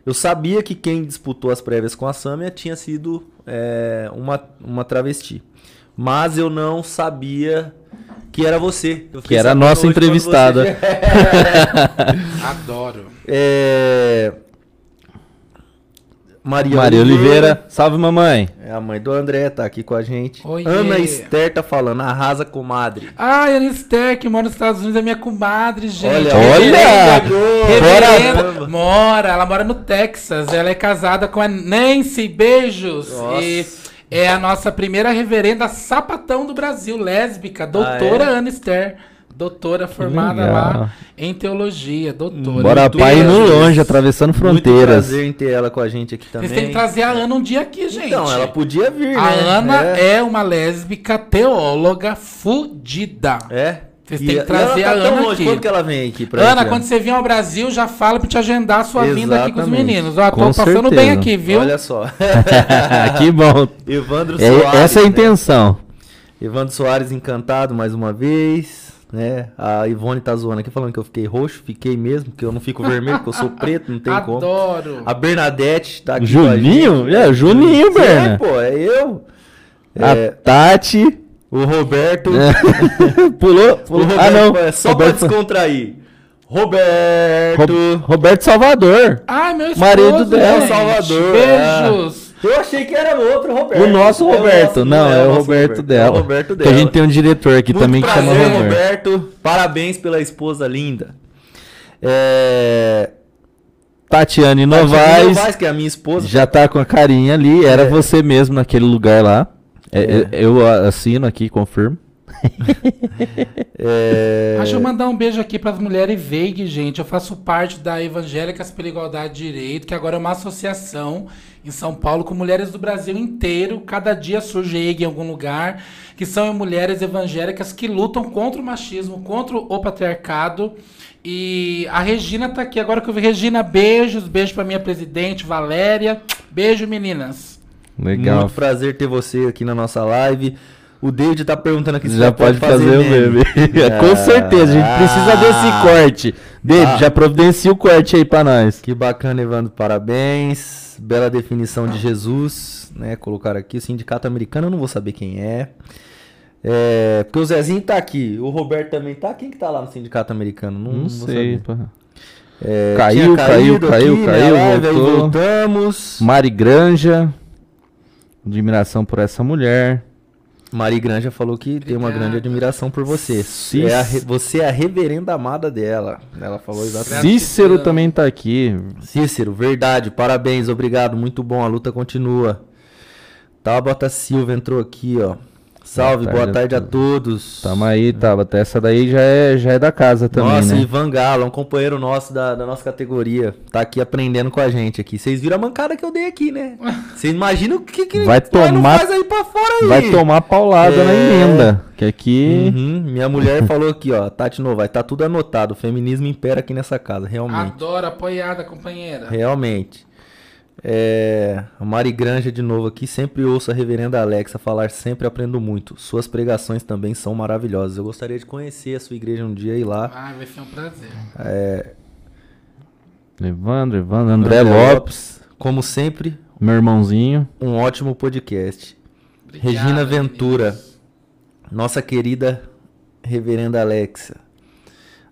B: eu sabia que quem disputou as prévias com a Sâmia tinha sido é, uma, uma travesti. Mas eu não sabia que era você. Eu
A: Que era a nossa entrevistada.
B: você-
C: Adoro.
B: É,
A: Maria, Maria Oliveira. Salve, mamãe.
B: É a mãe do André, tá aqui com a gente.
C: Oiê.
B: Ana Esther tá falando, arrasa comadre.
C: Ai, Ana Esther, que mora nos Estados Unidos, é minha comadre, gente.
A: Olha,
C: Reverenda,
A: olha!
C: reverenda, mora, ela mora no Texas. Ela é casada com a Nancy, beijos.
B: Nossa.
C: E é a nossa primeira reverenda sapatão do Brasil, lésbica, doutora
B: Ah, é?
C: Ana Esther. Doutora formada
A: legal.
C: lá em teologia, doutora.
A: Bora
C: Muito
A: pai no longe, atravessando
B: Muito
A: fronteiras.
B: prazer em ter ela com a gente aqui também.
C: Vocês têm que trazer a Ana um dia aqui, gente.
B: Então, ela podia vir,
C: A
B: né?
C: Ana
B: é.
C: é. uma lésbica teóloga fudida.
B: É?
C: Vocês
B: E-
C: têm que trazer
B: ela tá
C: a
B: tão
C: Ana
B: longe.
C: aqui.
B: Quando que ela vem aqui pra
C: Ana,
B: gente,
C: quando você vir ao Brasil, já fala pra te agendar a sua vinda aqui com os
B: Exatamente.
C: meninos. Ó, tô
A: Com
C: passando
A: certeza.
C: bem aqui, viu?
B: Olha só.
A: que bom.
B: Evandro
A: É,
B: Soares.
A: essa é a
B: né?
A: intenção.
B: Evandro Soares encantado mais uma vez. Né? A Ivone tá zoando aqui falando que eu fiquei roxo. Fiquei mesmo, porque eu não fico vermelho, porque eu sou preto, não tem como.
C: Adoro.
B: A Bernadette tá aqui
A: Juninho?
B: com a gente.
A: É, o Juninho,
B: Sim,
A: Berna.
B: pô, é eu.
A: A
B: É,
A: Tati.
B: o Roberto.
A: pulou,
B: O
A: pulou.
B: Roberto
A: Ah, não.
B: é só
A: Roberto,
B: pra descontrair. Roberto.
A: Ro- Roberto Salvador.
C: Ai, meu esposo,
A: Marido dela,
C: gente.
B: Salvador,
C: Beijos.
B: Eu achei que era o outro Roberto.
A: O nosso
B: É
A: Roberto.
B: nosso-
A: não, é, o Roberto dela.
B: É o Roberto
A: Que
B: dela.
A: a gente tem um diretor aqui
B: Muito
A: também que
B: prazer,
A: chama Roberto.
B: Roberto. Parabéns pela esposa linda. É...
A: Tatiane Novaes.
B: Novaes, que é a minha esposa.
A: Já tá com a carinha ali. Era
B: É.
A: você mesmo naquele lugar lá. É,
B: É.
A: Eu, eu assino aqui, confirmo.
B: É...
C: Deixa eu mandar um beijo aqui para as mulheres VEIG, gente. Eu faço parte da Evangélicas pela Igualdade de Direito, que agora é uma associação em São Paulo com mulheres do Brasil inteiro. Cada dia surge EIG em algum lugar, que são mulheres evangélicas que lutam contra o machismo, contra o patriarcado. E a Regina tá aqui agora que eu vi. Regina, beijos, beijo para minha presidente, Valéria. Beijo, meninas.
A: Legal.
B: Muito prazer ter você aqui na nossa live. O David tá perguntando aqui se
A: Já pode fazer o meme. Com certeza, a gente precisa desse corte. David,
B: Ah.
A: já providencia o corte aí pra nós.
B: Que bacana, Evandro. Parabéns. Bela definição de Jesus, né? Colocaram aqui. O sindicato americano, eu não vou saber quem é. É, porque o Zezinho tá aqui. O Roberto também tá. Quem que tá lá no sindicato americano? Não,
A: Não, sei.
B: É,
A: Caiu, caiu, caiu,
B: aqui, né,
A: caiu,
B: aí
A: voltou.
B: voltamos.
A: Mari Granja. Admiração por essa mulher.
B: Mari Granja falou que tem uma grande admiração por você.
A: Cis-
B: É a re- você é a reverenda amada dela. Ela falou exatamente.
A: Cícero também tá aqui.
B: Cícero, verdade, parabéns, obrigado, muito bom, a luta continua. Tabata Silva entrou aqui, ó. Salve, boa
A: tarde
B: tarde,
A: a
B: a todos.
A: Tamo aí, Tabata. Essa daí já é, já é da casa também,
B: Nossa,
A: né?
B: Ivan Galo, um companheiro nosso da, da nossa categoria, tá aqui aprendendo com a gente aqui. Vocês viram a mancada que eu dei aqui, né? Vocês imaginam o que, que
A: Vai tomar-
B: faz aí pra fora aí.
A: Vai tomar paulada na
B: É.
A: emenda. Que aqui.
B: Uhum, Minha mulher falou aqui, ó, Tati Novai, tá tudo anotado, o feminismo impera aqui nessa casa, realmente.
C: Adoro, apoiada, companheira.
B: Realmente. É, a Mari Granja de novo aqui. Sempre ouço a reverenda Alexa falar, sempre aprendo muito. Suas pregações também são maravilhosas. Eu gostaria de conhecer a sua igreja um dia e ir lá.
C: Ai, vai ser um prazer.
A: Evandro, Evandro, André, Lopes,
B: Como sempre,
A: meu irmãozinho.
B: um ótimo podcast.
C: Obrigada,
B: Regina Ventura,
C: meninas.
B: nossa querida reverenda Alexa.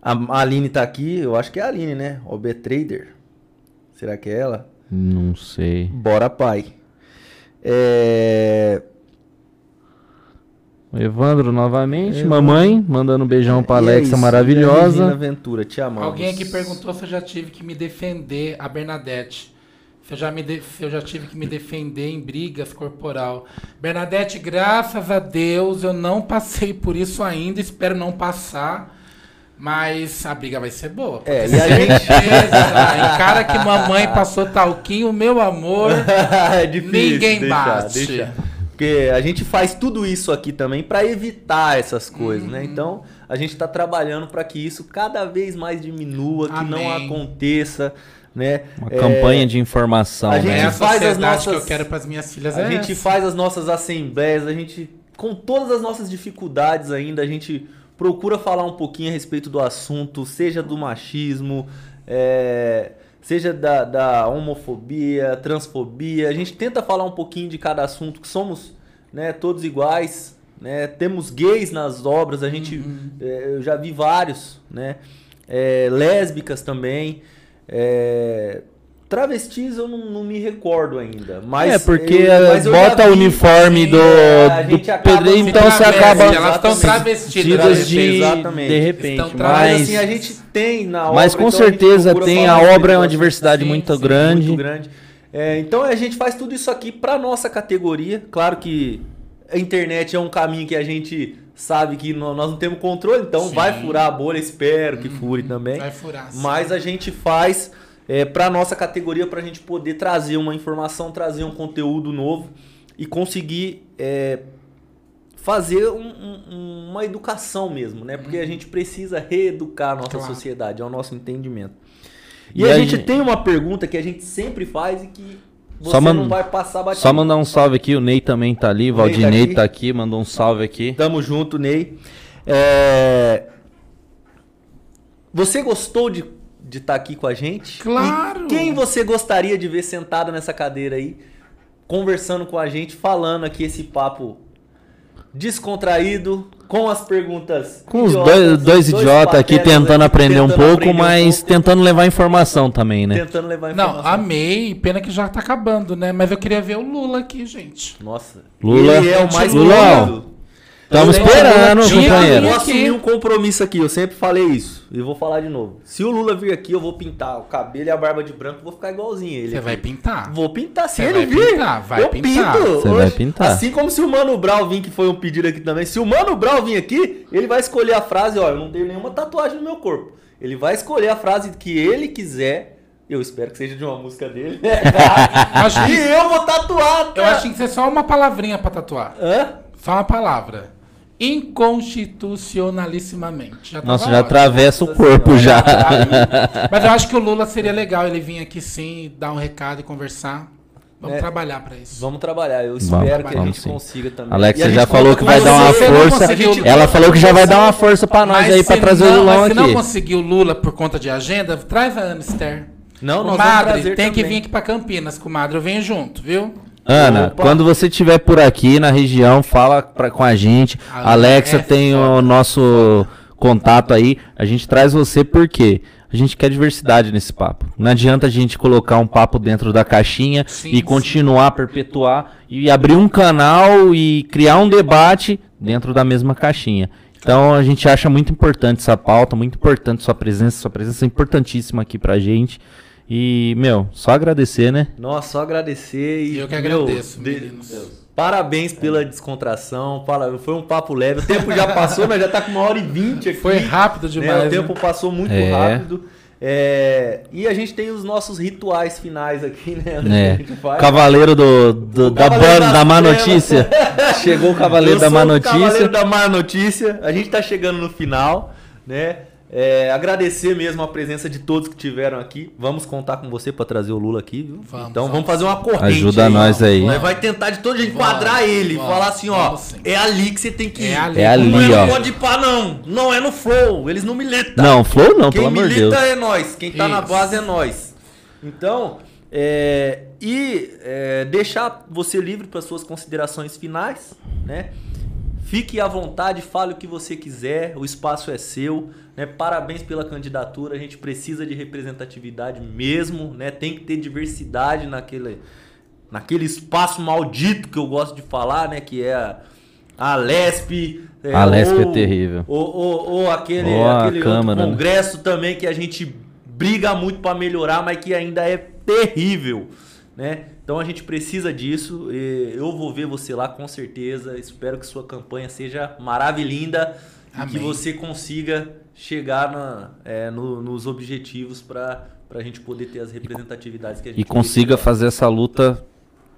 B: A a Aline tá aqui, eu acho que é a Aline, né? OB Trader. Será que é ela?
A: Não sei.
B: Bora, pai. É...
A: Evandro novamente.
B: Evandro.
A: Mamãe, mandando um beijão pra
B: E é
A: Alexa
B: Regina
A: maravilhosa.
B: Ventura, te amamos.
C: Alguém aqui perguntou se eu já tive que me defender, a Bernadette. Se eu já, me de- se eu já tive que me defender em brigas corporal. Bernadette, graças a Deus, eu não passei por isso ainda, espero não passar. Mas a briga vai ser boa.
B: É, e a gente-
C: certeza. Encara que mamãe passou talquinho, meu amor.
B: é difícil.
C: Ninguém
B: deixa,
C: bate.
B: deixa. Porque a gente faz tudo isso aqui também pra evitar essas coisas,
C: Uhum.
B: né? Então, a gente tá trabalhando pra que isso cada vez mais diminua, que não
C: Amém.
B: aconteça, né?
A: Uma
B: É,
A: campanha de informação.
B: a
A: né?
B: gente
C: é a
B: faz as
C: sociedade que
B: nossas-
C: eu quero para as minhas filhas.
B: A
C: é
B: gente
C: essa.
B: faz as nossas assembleias, a gente, com todas as nossas dificuldades ainda, a gente procura falar um pouquinho a respeito do assunto, seja do machismo, é, seja da, da homofobia, transfobia. A gente tenta falar um pouquinho de cada assunto, que somos né, todos iguais. Né? Temos gays nas obras, a gente é, eu já vi vários, né? É, lésbicas também. é, Travestis eu não, não me recordo ainda. Mas,
A: é, porque
B: eu- mas eu já
A: bota o uniforme do,
B: é, a
A: do
B: gente acaba
A: pedreiro, então você acaba
C: elas estão travestidas
A: vestidas de,
B: Exatamente.
A: de repente.
C: Estão
B: Mas,
A: Mas,
B: assim, a gente tem na obra.
A: mas com
B: então
A: certeza tem, a obra é uma diversidade
C: Sim,
A: muito
C: sim,
A: grande.
B: muito grande. É, então a gente faz tudo isso aqui para nossa categoria. Claro que a internet é um caminho que a gente sabe que nó- nós não temos controle, então
C: Sim. Uhum.
B: vai furar a bolha, espero que fure também.
C: Vai furar. sim.
B: Mas a gente faz é, para nossa categoria para a gente poder trazer uma informação, trazer um conteúdo novo e conseguir é, fazer um- um- uma educação mesmo, né? Porque a gente precisa reeducar a nossa
C: Claro.
B: sociedade, é o nosso entendimento. E,
A: E
B: a
A: a
B: gente
A: gente-
B: tem uma pergunta que a gente sempre faz e que você
A: Só man-
B: não vai passar batido.
A: Só mandar um salve aqui, o Ney também tá ali, o
B: tá
A: Valdinei
B: aqui.
A: tá aqui, mandou um salve aqui.
B: Tamo junto, Ney. É, Você gostou de de estar aqui com a gente?
C: Claro.
B: E quem você gostaria de ver sentado nessa cadeira aí, conversando com a gente, falando aqui esse papo descontraído, com as perguntas.
A: Com os
B: idiotas,
A: dois, dois idiotas aqui tentando
B: aqui,
A: aprender um
B: tentando
A: pouco,
B: aprender um
A: mas
B: pouco,
A: tentando levar informação também, né?
B: tentando levar
C: Não,
B: informação.
C: amei. Pena que já tá acabando, né? Mas eu queria ver o Lula aqui, gente.
B: Nossa.
A: Lula-
B: ele é o mais bonito.
A: Estamos
B: Eu-
A: esperando,
B: Eu
A: companheiro.
C: aqui.
B: assumir um compromisso aqui, eu sempre falei isso. E vou falar de novo. Se o Lula vir aqui, eu vou pintar o cabelo e a barba de branco, eu vou ficar igualzinho a ele.
C: Você vai pintar.
B: Vou pintar. Se
C: Você
B: ele
C: vai
B: vir,
C: pintar, vai
B: eu
C: pintar.
B: pinto.
A: Você vai pintar.
B: Assim como se o Mano Brown vir, que foi um pedido aqui também. Se o Mano Brown vir aqui, ele vai escolher a frase, ó, eu não tenho nenhuma tatuagem no meu corpo. Ele vai escolher a frase que ele quiser. Eu espero que seja de uma música dele.
C: Acho que-
B: e eu vou tatuar.
C: Eu
B: cara.
C: acho que que ser só uma palavrinha pra tatuar.
B: Hã?
C: Só uma palavra. Inconstitucionalissimamente. Já
A: Nossa, já atravessa o
B: Nossa
A: corpo já.
C: Mas eu acho que o Lula seria legal ele vir aqui sim, dar um recado e conversar. Vamos
B: É.
C: trabalhar pra isso.
B: Vamos trabalhar. Eu
A: Vamos,
B: espero que a
A: vamos
B: gente
A: sim.
B: consiga também.
A: Alexa
B: E a
A: já falou que vai dar uma
B: você.
C: Você não
A: força. Ela falou que já vai dar uma força pra nós aí pra
C: se
A: trazer
C: não,
A: o Lulão
C: mas se não
A: aqui.
C: conseguir o Lula por conta de agenda, traz a Ana Esther.
B: Não,
C: o
B: nós vamos
C: Madre tem que
B: também.
C: vir aqui pra Campinas com o Madre. Eu venho junto, viu?
A: Ana,
B: Opa.
A: quando você estiver por aqui na região, fala pra, com a gente.
C: A
A: Alexa
C: é
A: tem o
C: foda.
A: nosso contato aí. A gente traz você porque a gente quer diversidade nesse papo. Não adianta a gente colocar um papo dentro da caixinha
C: Sim,
A: e
C: sim.
A: continuar, perpetuar e abrir um canal e criar um debate dentro da mesma caixinha. Então a gente acha muito importante essa pauta, muito importante sua presença, sua presença é importantíssima aqui pra gente. E, meu, só agradecer, né?
B: Nossa, só agradecer e.
C: Eu que
B: meu,
C: agradeço,
B: de-
C: meninos.
B: Parabéns pela descontração. Foi um papo leve. O tempo já passou, nós já tá com uma hora e vinte aqui.
C: Foi rápido
B: né?
C: demais.
B: O tempo
C: né?
B: passou muito
A: É.
B: rápido. É, E a gente tem os nossos rituais finais aqui, né?
A: É.
B: a gente faz.
A: Cavaleiro do, do-
B: O
A: da,
B: Cavaleiro
A: ban-
B: das
A: da má notícia. Chegou o Cavaleiro
B: Eu
A: da
B: sou
A: má
B: o
A: notícia.
B: Cavaleiro da má notícia. A gente tá chegando no final, né? É, agradecer mesmo a presença de todos que tiveram aqui. Vamos contar com você para trazer o Lula aqui, viu?
C: Vamos,
B: então vamos
C: vamos.
B: fazer uma corrente.
A: Ajuda
B: aí.
A: nós aí.
B: Nós vai tentar de todo jeito
C: Vamos,
B: enquadrar ele,
C: vamos,
B: falar assim, ó,
C: vamos sim.
B: é ali que você tem que ir.
C: É ali.
A: É ali,
B: não é
A: ó.
B: no pode ir pá, não. Não é no flow. Eles não militam.
A: Não, Flow não,
B: Quem
A: pelo amor de Deus.
B: milita é nós. Quem tá na
C: Isso.
B: base é nós. Então, é, e é, deixar você livre para suas considerações finais, né? Fique à vontade, fale o que você quiser, o espaço é seu, né? Parabéns pela candidatura, a gente precisa de representatividade mesmo, né? Tem que ter diversidade naquele, naquele espaço maldito que eu gosto de falar, né? Que é a, a Lesp. é,
A: A Lesp é terrível.
B: Ou, ou, ou aquele,
A: Ou
B: aquele
A: Câmara, né?
B: congresso também que a gente briga muito para melhorar, mas que ainda é terrível, né? Então a gente precisa disso. e Eu vou ver você lá com certeza. Espero que sua campanha seja maravilhinda e que você consiga chegar na- é, no- nos objetivos para a gente poder ter as representatividades que a gente
A: E consiga fazer essa luta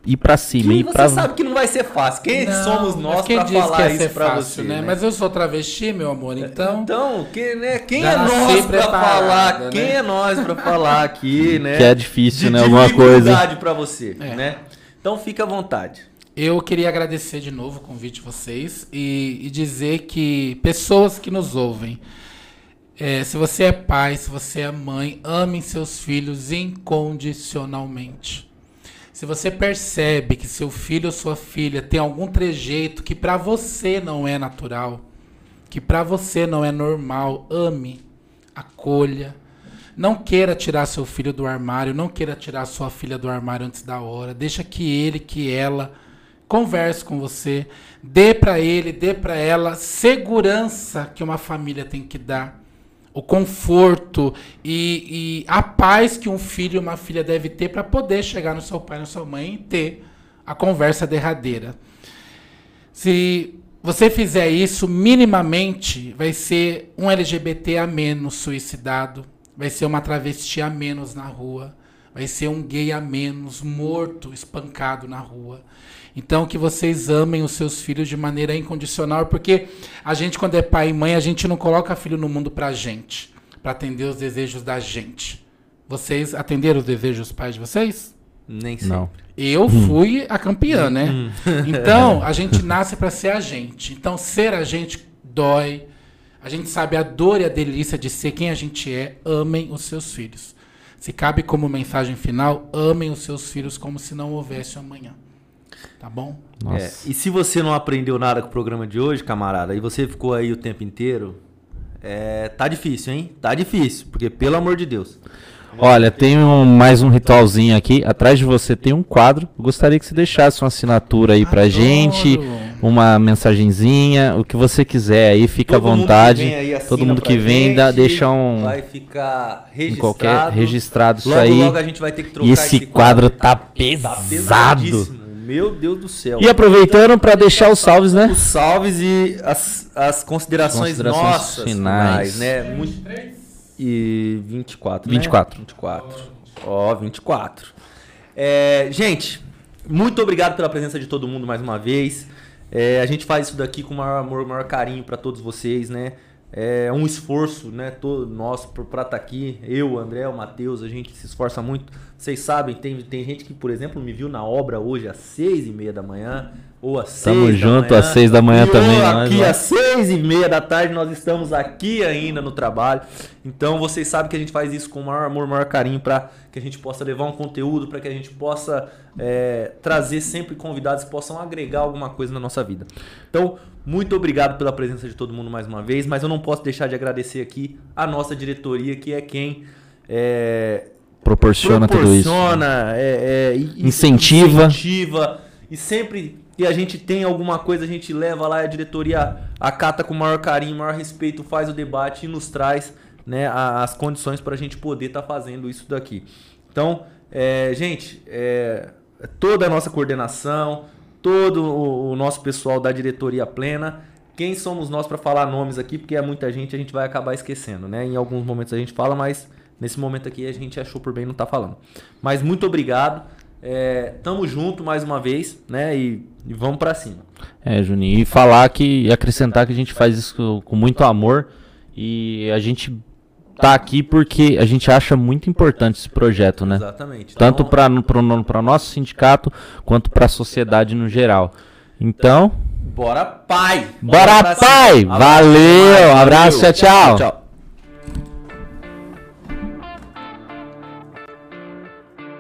A: ir pra cima,
B: Que
A: ir
B: você
A: pra...
B: sabe que não vai ser fácil. Quem
C: Não,
B: somos nós para
C: que
B: falar isso
C: ser
B: para
C: fácil,
B: você?
C: né?
B: né?
C: Mas eu sou travesti, meu amor, então.
B: Então, quem, né, quem
C: Já
B: é nós pra
C: preparada,
B: falar?
C: né?
B: Quem é nós pra falar aqui, né?
A: Que é difícil,
B: de
A: né? Alguma coisa.
B: pra você,
C: É.
B: né? Então fica à vontade.
C: Eu queria agradecer de novo o convite de vocês e, e dizer que pessoas que nos ouvem, é, se você é pai, se você é mãe, amem seus filhos incondicionalmente. Se você percebe que seu filho ou sua filha tem algum trejeito que para você não é natural, que para você não é normal, ame, acolha. Não queira tirar seu filho do armário, não queira tirar sua filha do armário antes da hora. Deixa que ele, que ela converse com você, dê para ele, dê para ela segurança que uma família tem que dar, o conforto e, e a paz que um filho e uma filha deve ter para poder chegar no seu pai, na sua mãe e ter a conversa derradeira. Se você fizer isso minimamente, vai ser um LGBT a menos suicidado, vai ser uma travesti a menos na rua, vai ser um gay a menos morto, espancado na rua. Então que vocês amem os seus filhos de maneira incondicional, porque a gente quando é pai e mãe, a gente não coloca filho no mundo pra gente, para atender os desejos da gente. Vocês atenderam os desejos dos pais de vocês?
B: Nem sempre. Não.
C: Eu hum. fui a campeã, né? Hum. Então, a gente nasce para ser a gente. Então, ser a gente dói. A gente sabe a dor e a delícia de ser quem a gente é. Amem os seus filhos. Se cabe como mensagem final, amem os seus filhos como se não houvesse amanhã. Tá bom?
B: É, e se você não aprendeu nada com o programa de hoje, camarada, e você ficou aí o tempo inteiro, é, tá difícil, hein? Tá difícil, porque pelo amor de Deus.
A: Olha, tem um, mais um ritualzinho aqui. Atrás de você tem um quadro. Gostaria que você deixasse uma assinatura aí pra Adoro. gente, uma mensagenzinha, o que você quiser aí, fica Todo à vontade. Mundo Todo mundo que vem, gente, dá, deixa um.
B: Vai ficar registrado.
A: Qualquer, registrado
B: logo,
A: isso aí.
B: Logo a gente vai ter que trocar
A: e esse, esse quadro, quadro tá pesado. Tá
B: Meu Deus do céu.
A: E aproveitando para deixar os salves, né?
B: Os salves e as, as considerações, considerações nossas
A: finais.
B: finais né? Muito, e 24.
A: 24.
B: Né? 24. Ó, oh, 24. É, gente, muito obrigado pela presença de todo mundo mais uma vez. É, a gente faz isso daqui com o maior amor, maior carinho para todos vocês, né? É um esforço, né, todo nosso para estar tá aqui. Eu, o André, o Matheus, a gente se esforça muito. Vocês sabem, tem, tem gente que, por exemplo, me viu na obra hoje às seis e meia da manhã ou às
A: Tamo seis junto às seis da manhã também.
B: Nós, aqui às seis e meia da tarde nós estamos aqui ainda no trabalho. Então vocês sabem que a gente faz isso com o maior amor, maior carinho para que a gente possa levar um conteúdo, para que a gente possa é, trazer sempre convidados que possam agregar alguma coisa na nossa vida. Então, muito obrigado pela presença de todo mundo mais uma vez, mas eu não posso deixar de agradecer aqui a nossa diretoria, que é quem é,
A: proporciona, proporciona tudo isso.
B: É, é,
A: incentiva.
B: incentiva e sempre e a gente tem alguma coisa, a gente leva lá, a diretoria acata com o maior carinho, maior respeito, faz o debate e nos traz né, as condições para a gente poder estar tá fazendo isso daqui. Então, é, gente, é, toda a nossa coordenação, todo o, o nosso pessoal da diretoria plena, quem somos nós para falar nomes aqui, porque é muita gente, a gente vai acabar esquecendo, né? Em alguns momentos a gente fala, mas nesse momento aqui a gente achou por bem não estar tá falando. Mas muito obrigado. É, tamo junto mais uma vez, né? E, e vamos para cima.
A: É, Juninho, e falar que e acrescentar que a gente faz isso com muito amor e a gente tá aqui porque a gente acha muito importante esse projeto, né?
B: Exatamente.
A: Tanto então, para o nosso sindicato quanto para a sociedade no geral. Então,
B: bora pai.
A: Bora, bora pai. Valeu, abraço, tchau. tchau.